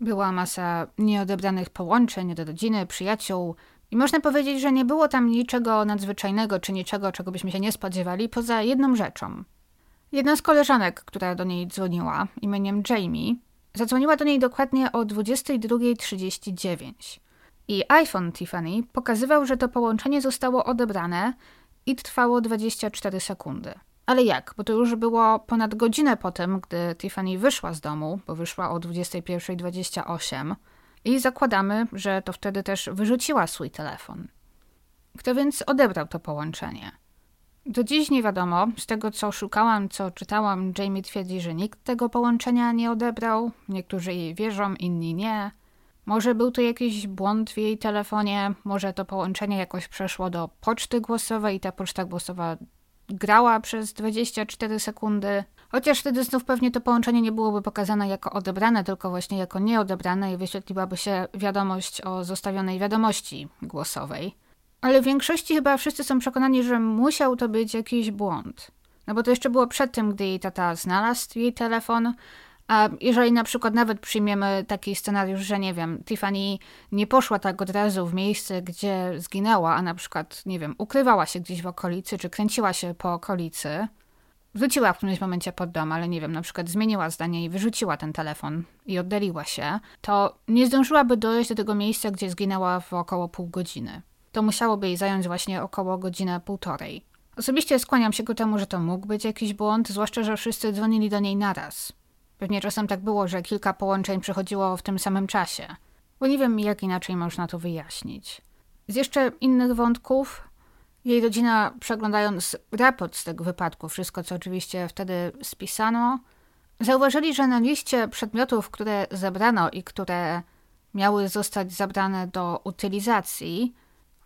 Była masa nieodebranych połączeń do rodziny, przyjaciół, i można powiedzieć, że nie było tam niczego nadzwyczajnego czy niczego, czego byśmy się nie spodziewali, poza jedną rzeczą. Jedna z koleżanek, która do niej dzwoniła, imieniem Jamie, zadzwoniła do niej dokładnie o 22.39. I iPhone Tiffany pokazywał, że to połączenie zostało odebrane i trwało 24 sekundy. Ale jak? Bo to już było ponad godzinę po tym, gdy Tiffany wyszła z domu, bo wyszła o 21.28 i zakładamy, że to wtedy też wyrzuciła swój telefon. Kto więc odebrał to połączenie? Do dziś nie wiadomo. Z tego co szukałam, co czytałam, Jamie twierdzi, że nikt tego połączenia nie odebrał. Niektórzy jej wierzą, inni nie. Może był to jakiś błąd w jej telefonie, może to połączenie jakoś przeszło do poczty głosowej i ta poczta głosowa grała przez 24 sekundy. Chociaż wtedy znów pewnie to połączenie nie byłoby pokazane jako odebrane, tylko właśnie jako nieodebrane i wyświetliłaby się wiadomość o zostawionej wiadomości głosowej. Ale w większości chyba wszyscy są przekonani, że musiał to być jakiś błąd. No bo to jeszcze było przed tym, gdy jej tata znalazł jej telefon, a jeżeli na przykład nawet przyjmiemy taki scenariusz, że nie wiem, Tiffany nie poszła tak od razu w miejsce, gdzie zginęła, a na przykład, nie wiem, ukrywała się gdzieś w okolicy, czy kręciła się po okolicy, wróciła w którymś momencie pod dom, ale nie wiem, na przykład zmieniła zdanie i wyrzuciła ten telefon i oddaliła się, to nie zdążyłaby dojść do tego miejsca, gdzie zginęła w około pół godziny. To musiałoby jej zająć właśnie około godzinę półtorej. Osobiście skłaniam się ku temu, że to mógł być jakiś błąd, zwłaszcza, że wszyscy dzwonili do niej naraz. Pewnie czasem tak było, że kilka połączeń przychodziło w tym samym czasie, bo nie wiem, jak inaczej można to wyjaśnić. Z jeszcze innych wątków, jej rodzina, przeglądając raport z tego wypadku, wszystko co oczywiście wtedy spisano, zauważyli, że na liście przedmiotów, które zebrano i które miały zostać zabrane do utylizacji,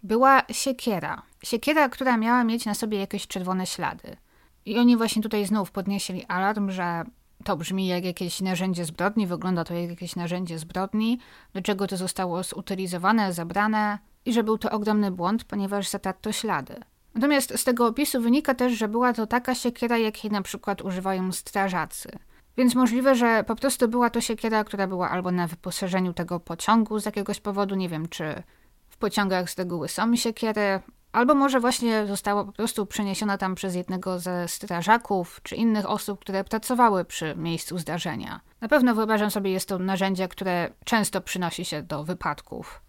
była siekiera. Siekiera, która miała mieć na sobie jakieś czerwone ślady. I oni właśnie tutaj znów podnieśli alarm, że to brzmi jak jakieś narzędzie zbrodni, wygląda to jak jakieś narzędzie zbrodni, do czego to zostało zutylizowane, zabrane i że był to ogromny błąd, ponieważ zatarto ślady. Natomiast z tego opisu wynika też, że była to taka siekiera, jakiej na przykład używają strażacy. Więc możliwe, że po prostu była to siekiera, która była albo na wyposażeniu tego pociągu z jakiegoś powodu, nie wiem, czy pociągach z reguły są siekiery, Albo może właśnie została po prostu przeniesiona tam przez jednego ze strażaków czy innych osób, które pracowały przy miejscu zdarzenia. Na pewno wyobrażam sobie, jest to narzędzie, które często przynosi się do wypadków.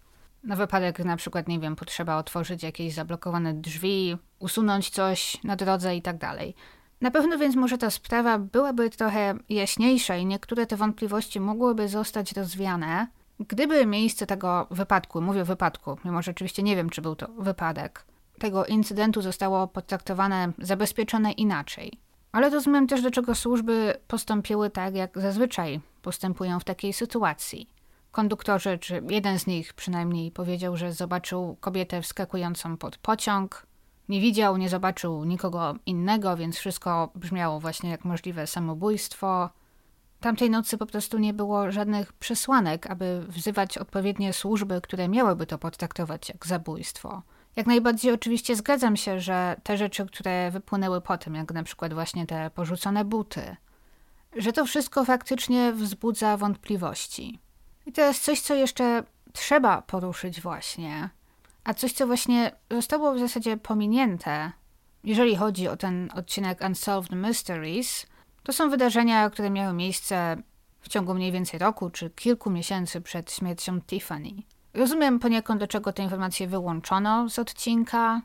Na wypadek, na przykład, nie wiem, potrzeba otworzyć jakieś zablokowane drzwi, usunąć coś na drodze i tak dalej. Na pewno więc może ta sprawa byłaby trochę jaśniejsza i niektóre te wątpliwości mogłyby zostać rozwiane, gdyby miejsce tego wypadku, mówię wypadku, mimo że oczywiście nie wiem, czy był to wypadek, tego incydentu zostało potraktowane, zabezpieczone inaczej. Ale rozumiem też, dlaczego służby postąpiły tak, jak zazwyczaj postępują w takiej sytuacji. Konduktorzy, czy jeden z nich przynajmniej, powiedział, że zobaczył kobietę wskakującą pod pociąg. Nie widział, nie zobaczył nikogo innego, więc wszystko brzmiało właśnie jak możliwe samobójstwo. Tamtej nocy po prostu nie było żadnych przesłanek, aby wzywać odpowiednie służby, które miałyby to potraktować jak zabójstwo. Jak najbardziej oczywiście zgadzam się, że te rzeczy, które wypłynęły potem, jak na przykład właśnie te porzucone buty, że to wszystko faktycznie wzbudza wątpliwości. I to jest coś, co jeszcze trzeba poruszyć właśnie, a coś, co właśnie zostało w zasadzie pominięte, jeżeli chodzi o ten odcinek Unsolved Mysteries, to są wydarzenia, które miały miejsce w ciągu mniej więcej roku czy kilku miesięcy przed śmiercią Tiffany. Rozumiem poniekąd, dlaczego te informacje wyłączono z odcinka,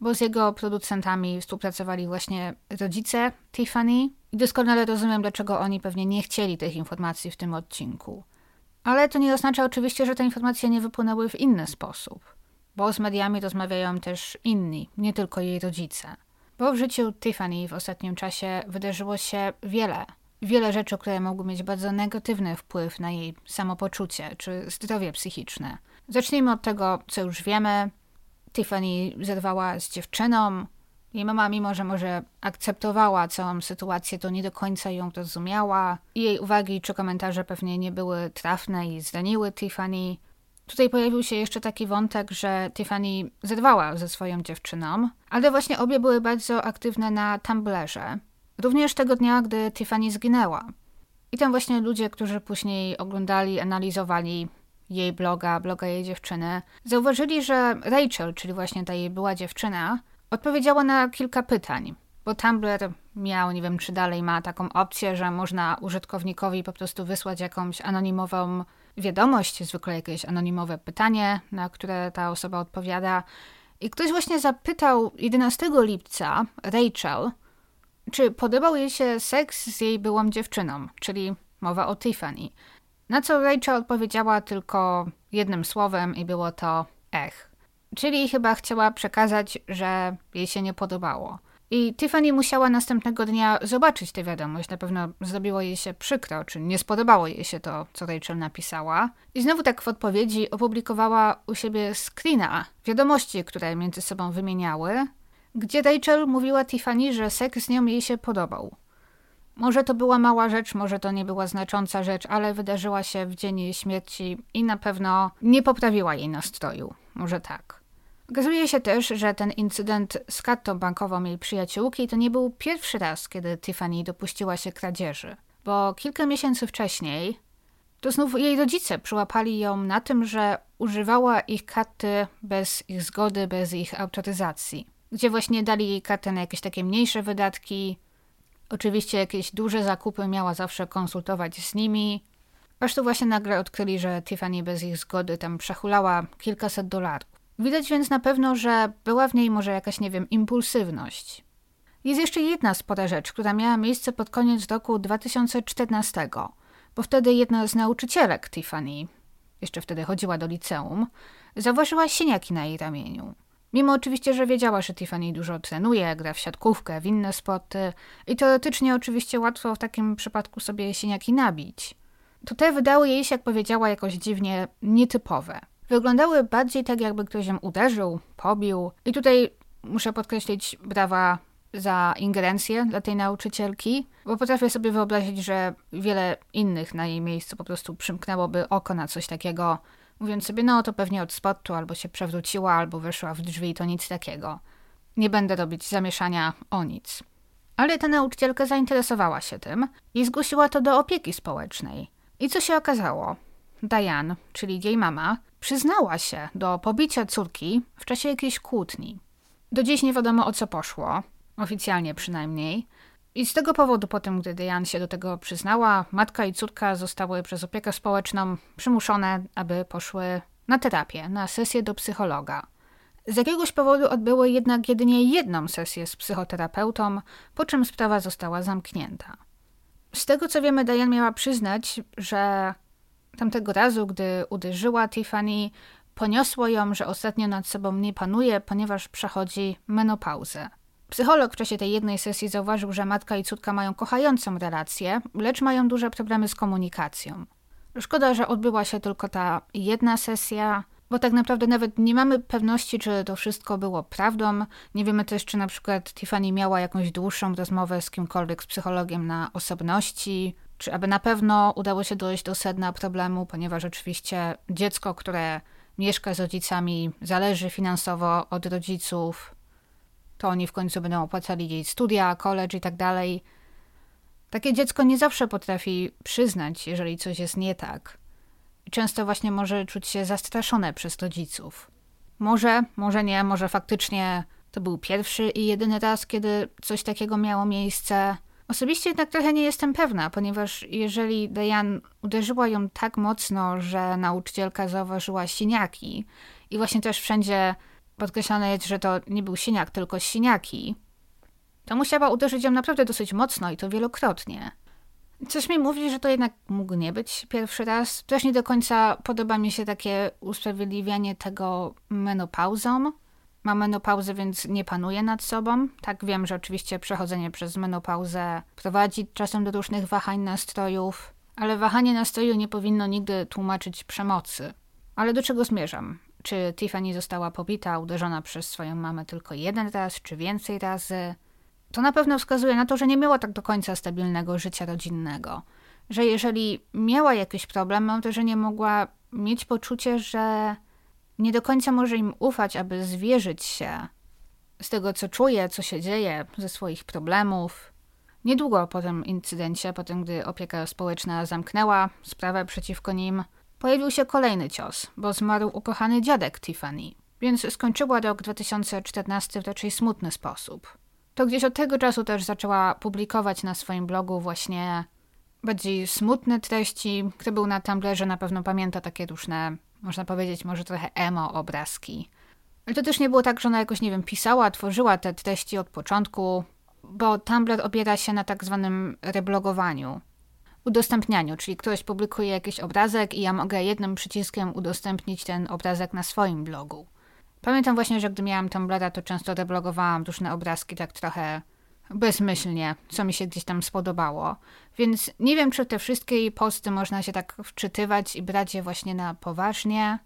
bo z jego producentami współpracowali właśnie rodzice Tiffany i doskonale rozumiem, dlaczego oni pewnie nie chcieli tych informacji w tym odcinku. Ale to nie oznacza oczywiście, że te informacje nie wypłynęły w inny sposób, bo z mediami rozmawiają też inni, nie tylko jej rodzice. Bo w życiu Tiffany w ostatnim czasie wydarzyło się wiele. Wiele rzeczy, które mogły mieć bardzo negatywny wpływ na jej samopoczucie czy zdrowie psychiczne. Zacznijmy od tego, co już wiemy. Tiffany zerwała z dziewczyną. Jej mama, mimo że może akceptowała całą sytuację, to nie do końca ją rozumiała. Jej uwagi czy komentarze pewnie nie były trafne i zraniły Tiffany. Tutaj pojawił się jeszcze taki wątek, że Tiffany zerwała ze swoją dziewczyną, ale właśnie obie były bardzo aktywne na Tumblrze. Również tego dnia, gdy Tiffany zginęła. I tam właśnie ludzie, którzy później oglądali, analizowali jej bloga, bloga jej dziewczyny, zauważyli, że Rachel, czyli właśnie ta jej była dziewczyna, odpowiedziała na kilka pytań. Bo Tumblr miał, nie wiem czy dalej ma taką opcję, że można użytkownikowi po prostu wysłać jakąś anonimową wiadomość, zwykle jakieś anonimowe pytanie, na które ta osoba odpowiada. I ktoś właśnie zapytał 11 lipca Rachel, czy podobał jej się seks z jej byłą dziewczyną, czyli mowa o Tiffany. Na co Rachel odpowiedziała tylko jednym słowem i było to ech. Czyli chyba chciała przekazać, że jej się nie podobało. I Tiffany musiała następnego dnia zobaczyć tę wiadomość. Na pewno zrobiło jej się przykro, czy nie spodobało jej się to, co Rachel napisała. I znowu tak w odpowiedzi opublikowała u siebie screena wiadomości, które między sobą wymieniały, gdzie Rachel mówiła Tiffany, że seks z nią jej się podobał. Może to była mała rzecz, może to nie była znacząca rzecz, ale wydarzyła się w dzień jej śmierci i na pewno nie poprawiła jej nastroju. Może tak. Okazuje się też, że ten incydent z kartą bankową jej przyjaciółki to nie był pierwszy raz, kiedy Tiffany dopuściła się kradzieży, bo kilka miesięcy wcześniej to znów jej rodzice przyłapali ją na tym, że używała ich karty bez ich zgody, bez ich autoryzacji, gdzie właśnie dali jej kartę na jakieś takie mniejsze wydatki. Oczywiście jakieś duże zakupy miała zawsze konsultować z nimi, aż tu właśnie nagle odkryli, że Tiffany bez ich zgody tam przechulała kilkaset dolarów. Widać więc na pewno, że była w niej może jakaś, nie wiem, impulsywność. Jest jeszcze jedna spora rzecz, która miała miejsce pod koniec roku 2014, bo wtedy jedna z nauczycielek Tiffany, jeszcze wtedy chodziła do liceum, zauważyła siniaki na jej ramieniu. Mimo oczywiście, że wiedziała, że Tiffany dużo trenuje, gra w siatkówkę, w inne sporty i teoretycznie oczywiście łatwo w takim przypadku sobie siniaki nabić, to te wydały jej się, jak powiedziała, jakoś dziwnie nietypowe wyglądały bardziej tak, jakby ktoś ją uderzył, pobił. I tutaj muszę podkreślić brawa za ingerencję dla tej nauczycielki, bo potrafię sobie wyobrazić, że wiele innych na jej miejscu po prostu przymknęłoby oko na coś takiego, mówiąc sobie, no to pewnie od spotu albo się przewróciła, albo weszła w drzwi, to nic takiego. Nie będę robić zamieszania o nic. Ale ta nauczycielka zainteresowała się tym i zgłosiła to do opieki społecznej. I co się okazało? Diane, czyli jej mama, przyznała się do pobicia córki w czasie jakiejś kłótni. Do dziś nie wiadomo o co poszło, oficjalnie przynajmniej. I z tego powodu, po tym, gdy Diane się do tego przyznała, matka i córka zostały przez opiekę społeczną przymuszone, aby poszły na terapię, na sesję do psychologa. Z jakiegoś powodu odbyły jednak jedynie jedną sesję z psychoterapeutą, po czym sprawa została zamknięta. Z tego co wiemy, Diane miała przyznać, że tamtego razu, gdy uderzyła Tiffany, poniosło ją, że ostatnio nad sobą nie panuje, ponieważ przechodzi menopauzę. Psycholog w czasie tej jednej sesji zauważył, że matka i córka mają kochającą relację, lecz mają duże problemy z komunikacją. Szkoda, że odbyła się tylko ta jedna sesja, bo tak naprawdę nawet nie mamy pewności, czy to wszystko było prawdą. Nie wiemy też, czy na przykład Tiffany miała jakąś dłuższą rozmowę z kimkolwiek z psychologiem na osobności, czy aby na pewno udało się dojść do sedna problemu, ponieważ oczywiście dziecko, które mieszka z rodzicami, zależy finansowo od rodziców, to oni w końcu będą opłacali jej studia, college i tak dalej. Takie dziecko nie zawsze potrafi przyznać, jeżeli coś jest nie tak. I często właśnie może czuć się zastraszone przez rodziców. Może, może nie, może faktycznie to był pierwszy i jedyny raz, kiedy coś takiego miało miejsce. Osobiście jednak trochę nie jestem pewna, ponieważ jeżeli Diane uderzyła ją tak mocno, że nauczycielka zauważyła siniaki i właśnie też wszędzie podkreślane jest, że to nie był siniak, tylko siniaki, to musiała uderzyć ją naprawdę dosyć mocno i to wielokrotnie. Coś mi mówi, że to jednak mógł nie być pierwszy raz. Też nie do końca podoba mi się takie usprawiedliwianie tego menopauzą. Ma menopauzę, więc nie panuje nad sobą. Tak wiem, że oczywiście przechodzenie przez menopauzę prowadzi czasem do różnych wahań nastrojów, ale wahanie nastroju nie powinno nigdy tłumaczyć przemocy. Ale do czego zmierzam? Czy Tiffany została pobita, uderzona przez swoją mamę tylko jeden raz, czy więcej razy? To na pewno wskazuje na to, że nie miała tak do końca stabilnego życia rodzinnego. Że jeżeli miała jakiś problem, to że nie mogła mieć poczucie, że nie do końca może im ufać, aby zwierzyć się z tego, co czuje, co się dzieje, ze swoich problemów. Niedługo po tym incydencie, po tym, gdy opieka społeczna zamknęła sprawę przeciwko nim, pojawił się kolejny cios, bo zmarł ukochany dziadek Tiffany, więc skończyła rok 2014 w raczej smutny sposób. To gdzieś od tego czasu też zaczęła publikować na swoim blogu właśnie bardziej smutne treści. Kto był na Tumblrze na pewno pamięta takie różne, można powiedzieć, może trochę emo obrazki. Ale to też nie było tak, że ona jakoś, nie wiem, pisała, tworzyła te treści od początku, bo Tumblr opiera się na tak zwanym reblogowaniu udostępnianiu, czyli ktoś publikuje jakiś obrazek i ja mogę jednym przyciskiem udostępnić ten obrazek na swoim blogu. Pamiętam właśnie, że gdy miałam Tumblra, to często deblogowałam różne obrazki tak trochę bezmyślnie, co mi się gdzieś tam spodobało. Więc nie wiem, czy te wszystkie posty można się tak wczytywać i brać je właśnie na poważnie.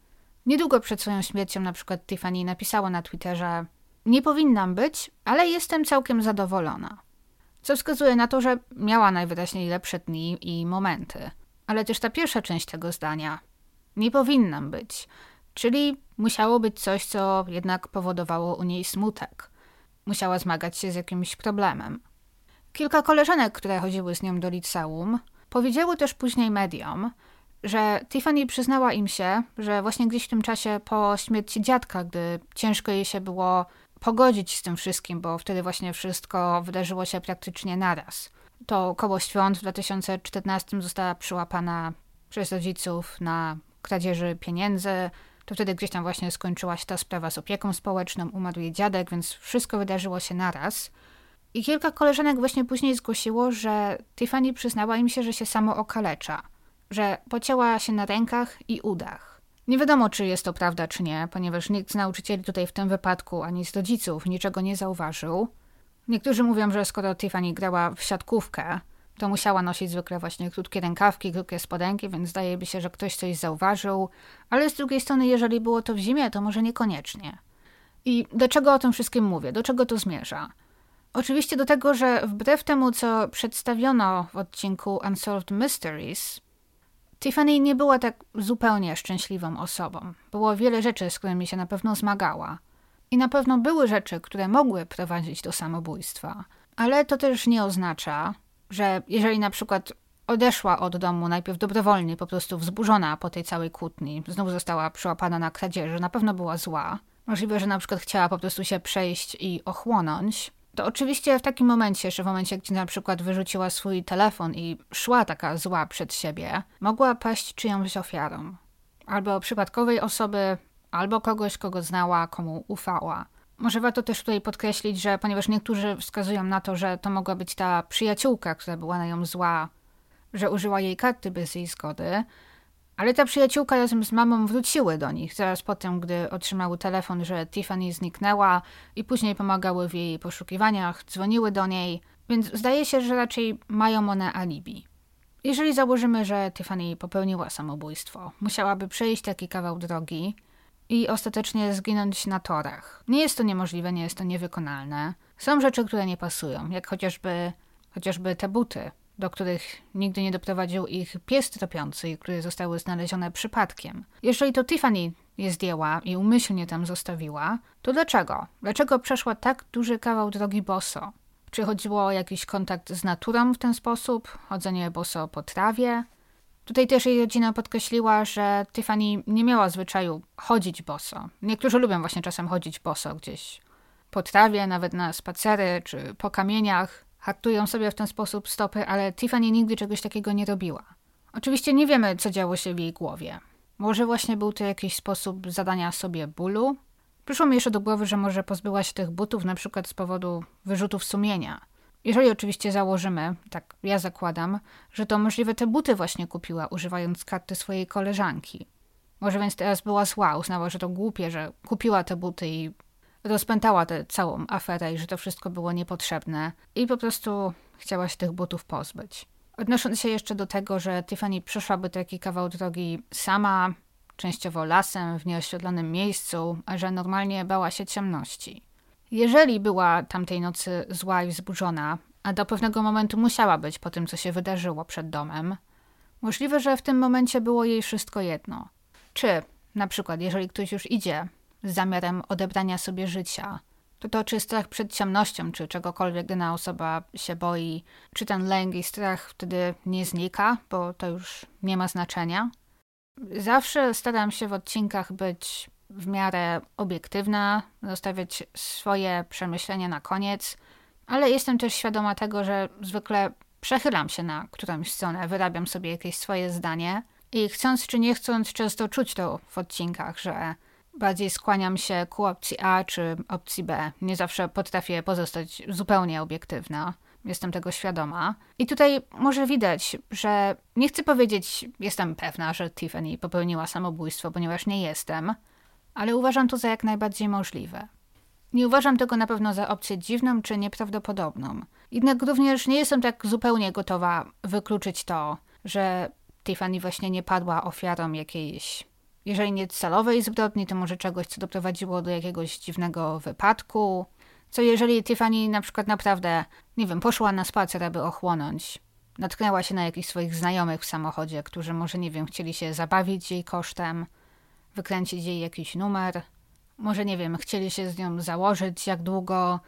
Niedługo przed swoją śmiercią na przykład Tiffany napisała na Twitterze nie powinnam być, ale jestem całkiem zadowolona co wskazuje na to, że miała najwyraźniej lepsze dni i momenty. Ale też ta pierwsza część tego zdania nie powinnam być, czyli musiało być coś, co jednak powodowało u niej smutek. Musiała zmagać się z jakimś problemem. Kilka koleżanek, które chodziły z nią do liceum, powiedziały też później mediom, że Tiffany przyznała im się, że właśnie gdzieś w tym czasie po śmierci dziadka, gdy ciężko jej się było pogodzić z tym wszystkim, bo wtedy właśnie wszystko wydarzyło się praktycznie naraz. To koło świąt w 2014 została przyłapana przez rodziców na kradzieży pieniędzy. To wtedy gdzieś tam właśnie skończyła się ta sprawa z opieką społeczną, umarł jej dziadek, więc wszystko wydarzyło się naraz. I kilka koleżanek właśnie później zgłosiło, że Tiffany przyznała im się, że się samo okalecza, że pocięła się na rękach i udach. Nie wiadomo, czy jest to prawda, czy nie, ponieważ nikt z nauczycieli tutaj w tym wypadku, ani z rodziców niczego nie zauważył. Niektórzy mówią, że skoro Tiffany grała w siatkówkę, to musiała nosić zwykle właśnie krótkie rękawki, krótkie spodenki, więc zdaje się, że ktoś coś zauważył, ale z drugiej strony, jeżeli było to w zimie, to może niekoniecznie. I do czego o tym wszystkim mówię? Do czego to zmierza? Oczywiście do tego, że wbrew temu, co przedstawiono w odcinku Unsolved Mysteries, Tiffany nie była tak zupełnie szczęśliwą osobą. Było wiele rzeczy, z którymi się na pewno zmagała. I na pewno były rzeczy, które mogły prowadzić do samobójstwa. Ale to też nie oznacza, że jeżeli na przykład odeszła od domu najpierw dobrowolnie, po prostu wzburzona po tej całej kłótni, znów została przyłapana na kradzieży, na pewno była zła. Możliwe, że na przykład chciała po prostu się przejść i ochłonąć, to oczywiście w takim momencie, że w momencie, gdzie na przykład wyrzuciła swój telefon i szła taka zła przed siebie, mogła paść czyjąś ofiarą. Albo przypadkowej osoby, albo kogoś, kogo znała, komu ufała. Może warto też tutaj podkreślić, że ponieważ niektórzy wskazują na to, że to mogła być ta przyjaciółka, która była na nią zła, że użyła jej karty bez jej zgody, ale ta przyjaciółka razem z mamą wróciły do nich zaraz potem, gdy otrzymały telefon, że Tiffany zniknęła i później pomagały w jej poszukiwaniach, dzwoniły do niej, więc zdaje się, że raczej mają one alibi. Jeżeli założymy, że Tiffany popełniła samobójstwo, musiałaby przejść taki kawał drogi i ostatecznie zginąć na torach. Nie jest to niemożliwe, nie jest to niewykonalne. Są rzeczy, które nie pasują, jak chociażby, chociażby te buty, do których nigdy nie doprowadził ich pies tropiący, które zostały znalezione przypadkiem. Jeżeli to Tiffany je zdjęła i umyślnie tam zostawiła, to dlaczego? Dlaczego przeszła tak duży kawał drogi boso? Czy chodziło o jakiś kontakt z naturą w ten sposób? Chodzenie boso po trawie? Tutaj też jej rodzina podkreśliła, że Tiffany nie miała zwyczaju chodzić boso. Niektórzy lubią właśnie czasem chodzić boso gdzieś po trawie, nawet na spacery czy po kamieniach. Hartują sobie w ten sposób stopy, ale Tiffany nigdy czegoś takiego nie robiła. Oczywiście nie wiemy, co działo się w jej głowie. Może właśnie był to jakiś sposób zadania sobie bólu? Przyszło mi jeszcze do głowy, że może pozbyła się tych butów na przykład z powodu wyrzutów sumienia. Jeżeli oczywiście założymy, tak ja zakładam, że to możliwe te buty właśnie kupiła, używając karty swojej koleżanki. Może więc teraz była zła, uznała, że to głupie, że kupiła te buty i rozpętała tę całą aferę i że to wszystko było niepotrzebne i po prostu chciała się tych butów pozbyć. Odnosząc się jeszcze do tego, że Tiffany przeszłaby taki kawał drogi sama, częściowo lasem, w nieoświetlonym miejscu, a że normalnie bała się ciemności. Jeżeli była tamtej nocy zła i wzburzona, a do pewnego momentu musiała być po tym, co się wydarzyło przed domem, możliwe, że w tym momencie było jej wszystko jedno. Czy, na przykład, jeżeli ktoś już idzie z zamiarem odebrania sobie życia, to to czy strach przed ciemnością, czy czegokolwiek dana osoba się boi, czy ten lęk i strach wtedy nie znika, bo to już nie ma znaczenia. Zawsze staram się w odcinkach być w miarę obiektywna, zostawiać swoje przemyślenia na koniec, ale jestem też świadoma tego, że zwykle przechylam się na którąś stronę, wyrabiam sobie jakieś swoje zdanie i chcąc czy nie chcąc, często czuć to w odcinkach, że bardziej skłaniam się ku opcji A czy opcji B. Nie zawsze potrafię pozostać zupełnie obiektywna. Jestem tego świadoma. I tutaj może widać, że nie chcę powiedzieć, jestem pewna, że Tiffany popełniła samobójstwo, ponieważ nie jestem, ale uważam to za jak najbardziej możliwe. Nie uważam tego na pewno za opcję dziwną czy nieprawdopodobną. Jednak również nie jestem tak zupełnie gotowa wykluczyć to, że Tiffany właśnie nie padła ofiarą jakiejś, jeżeli nie celowej zbrodni, to może czegoś, co doprowadziło do jakiegoś dziwnego wypadku. Co jeżeli Tiffany na przykład naprawdę, nie wiem, poszła na spacer, aby ochłonąć, natknęła się na jakichś swoich znajomych w samochodzie, którzy może, nie wiem, chcieli się zabawić jej kosztem, wykręcić jej jakiś numer. Może, nie wiem, chcieli się z nią założyć, jak długo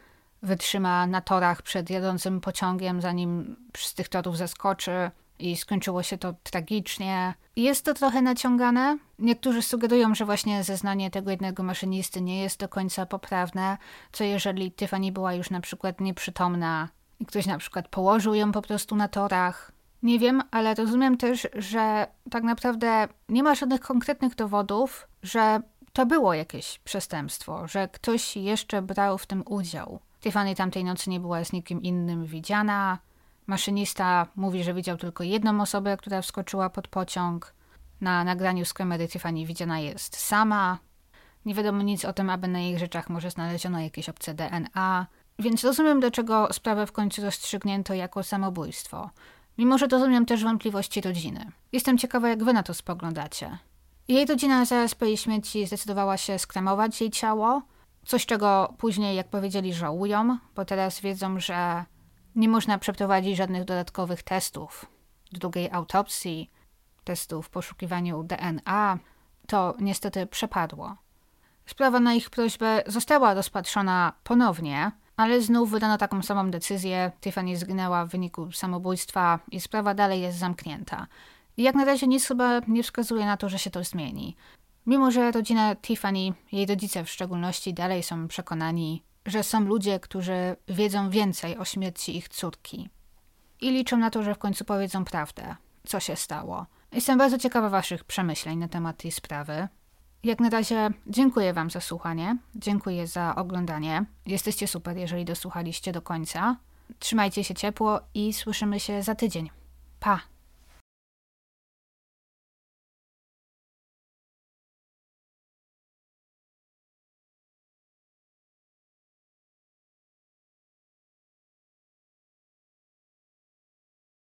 wytrzyma na torach przed jadącym pociągiem, zanim z tych torów zeskoczy i skończyło się to tragicznie. Jest to trochę naciągane. Niektórzy sugerują, że właśnie zeznanie tego jednego maszynisty nie jest do końca poprawne, co jeżeli Tiffany była już na przykład nieprzytomna i ktoś na przykład położył ją po prostu na torach, nie wiem, ale rozumiem też, że tak naprawdę nie ma żadnych konkretnych dowodów, że to było jakieś przestępstwo, że ktoś jeszcze brał w tym udział. Tiffany tamtej nocy nie była z nikim innym widziana. Maszynista mówi, że widział tylko jedną osobę, która wskoczyła pod pociąg. Na nagraniu z kamery Tiffany widziana jest sama. Nie wiadomo nic o tym, aby na jej rzeczach może znaleziono jakieś obce DNA. Więc rozumiem, dlaczego sprawę w końcu rozstrzygnięto jako samobójstwo. Mimo, że rozumiem też wątpliwości rodziny. Jestem ciekawa, jak wy na to spoglądacie. Jej rodzina zaraz po jej śmierci zdecydowała się skremować jej ciało, coś czego później, jak powiedzieli, żałują, bo teraz wiedzą, że nie można przeprowadzić żadnych dodatkowych testów, drugiej autopsji, testów w poszukiwaniu DNA. To niestety przepadło. Sprawa na ich prośbę została rozpatrzona ponownie, ale znów wydano taką samą decyzję. Tiffany zginęła w wyniku samobójstwa i sprawa dalej jest zamknięta. I jak na razie nic chyba nie wskazuje na to, że się to zmieni. Mimo, że rodzina Tiffany, jej rodzice w szczególności, dalej są przekonani, że są ludzie, którzy wiedzą więcej o śmierci ich córki. I liczą na to, że w końcu powiedzą prawdę, co się stało. Jestem bardzo ciekawa Waszych przemyśleń na temat tej sprawy. Jak na razie dziękuję Wam za słuchanie, dziękuję za oglądanie. Jesteście super, jeżeli dosłuchaliście do końca. Trzymajcie się ciepło i słyszymy się za tydzień. Pa!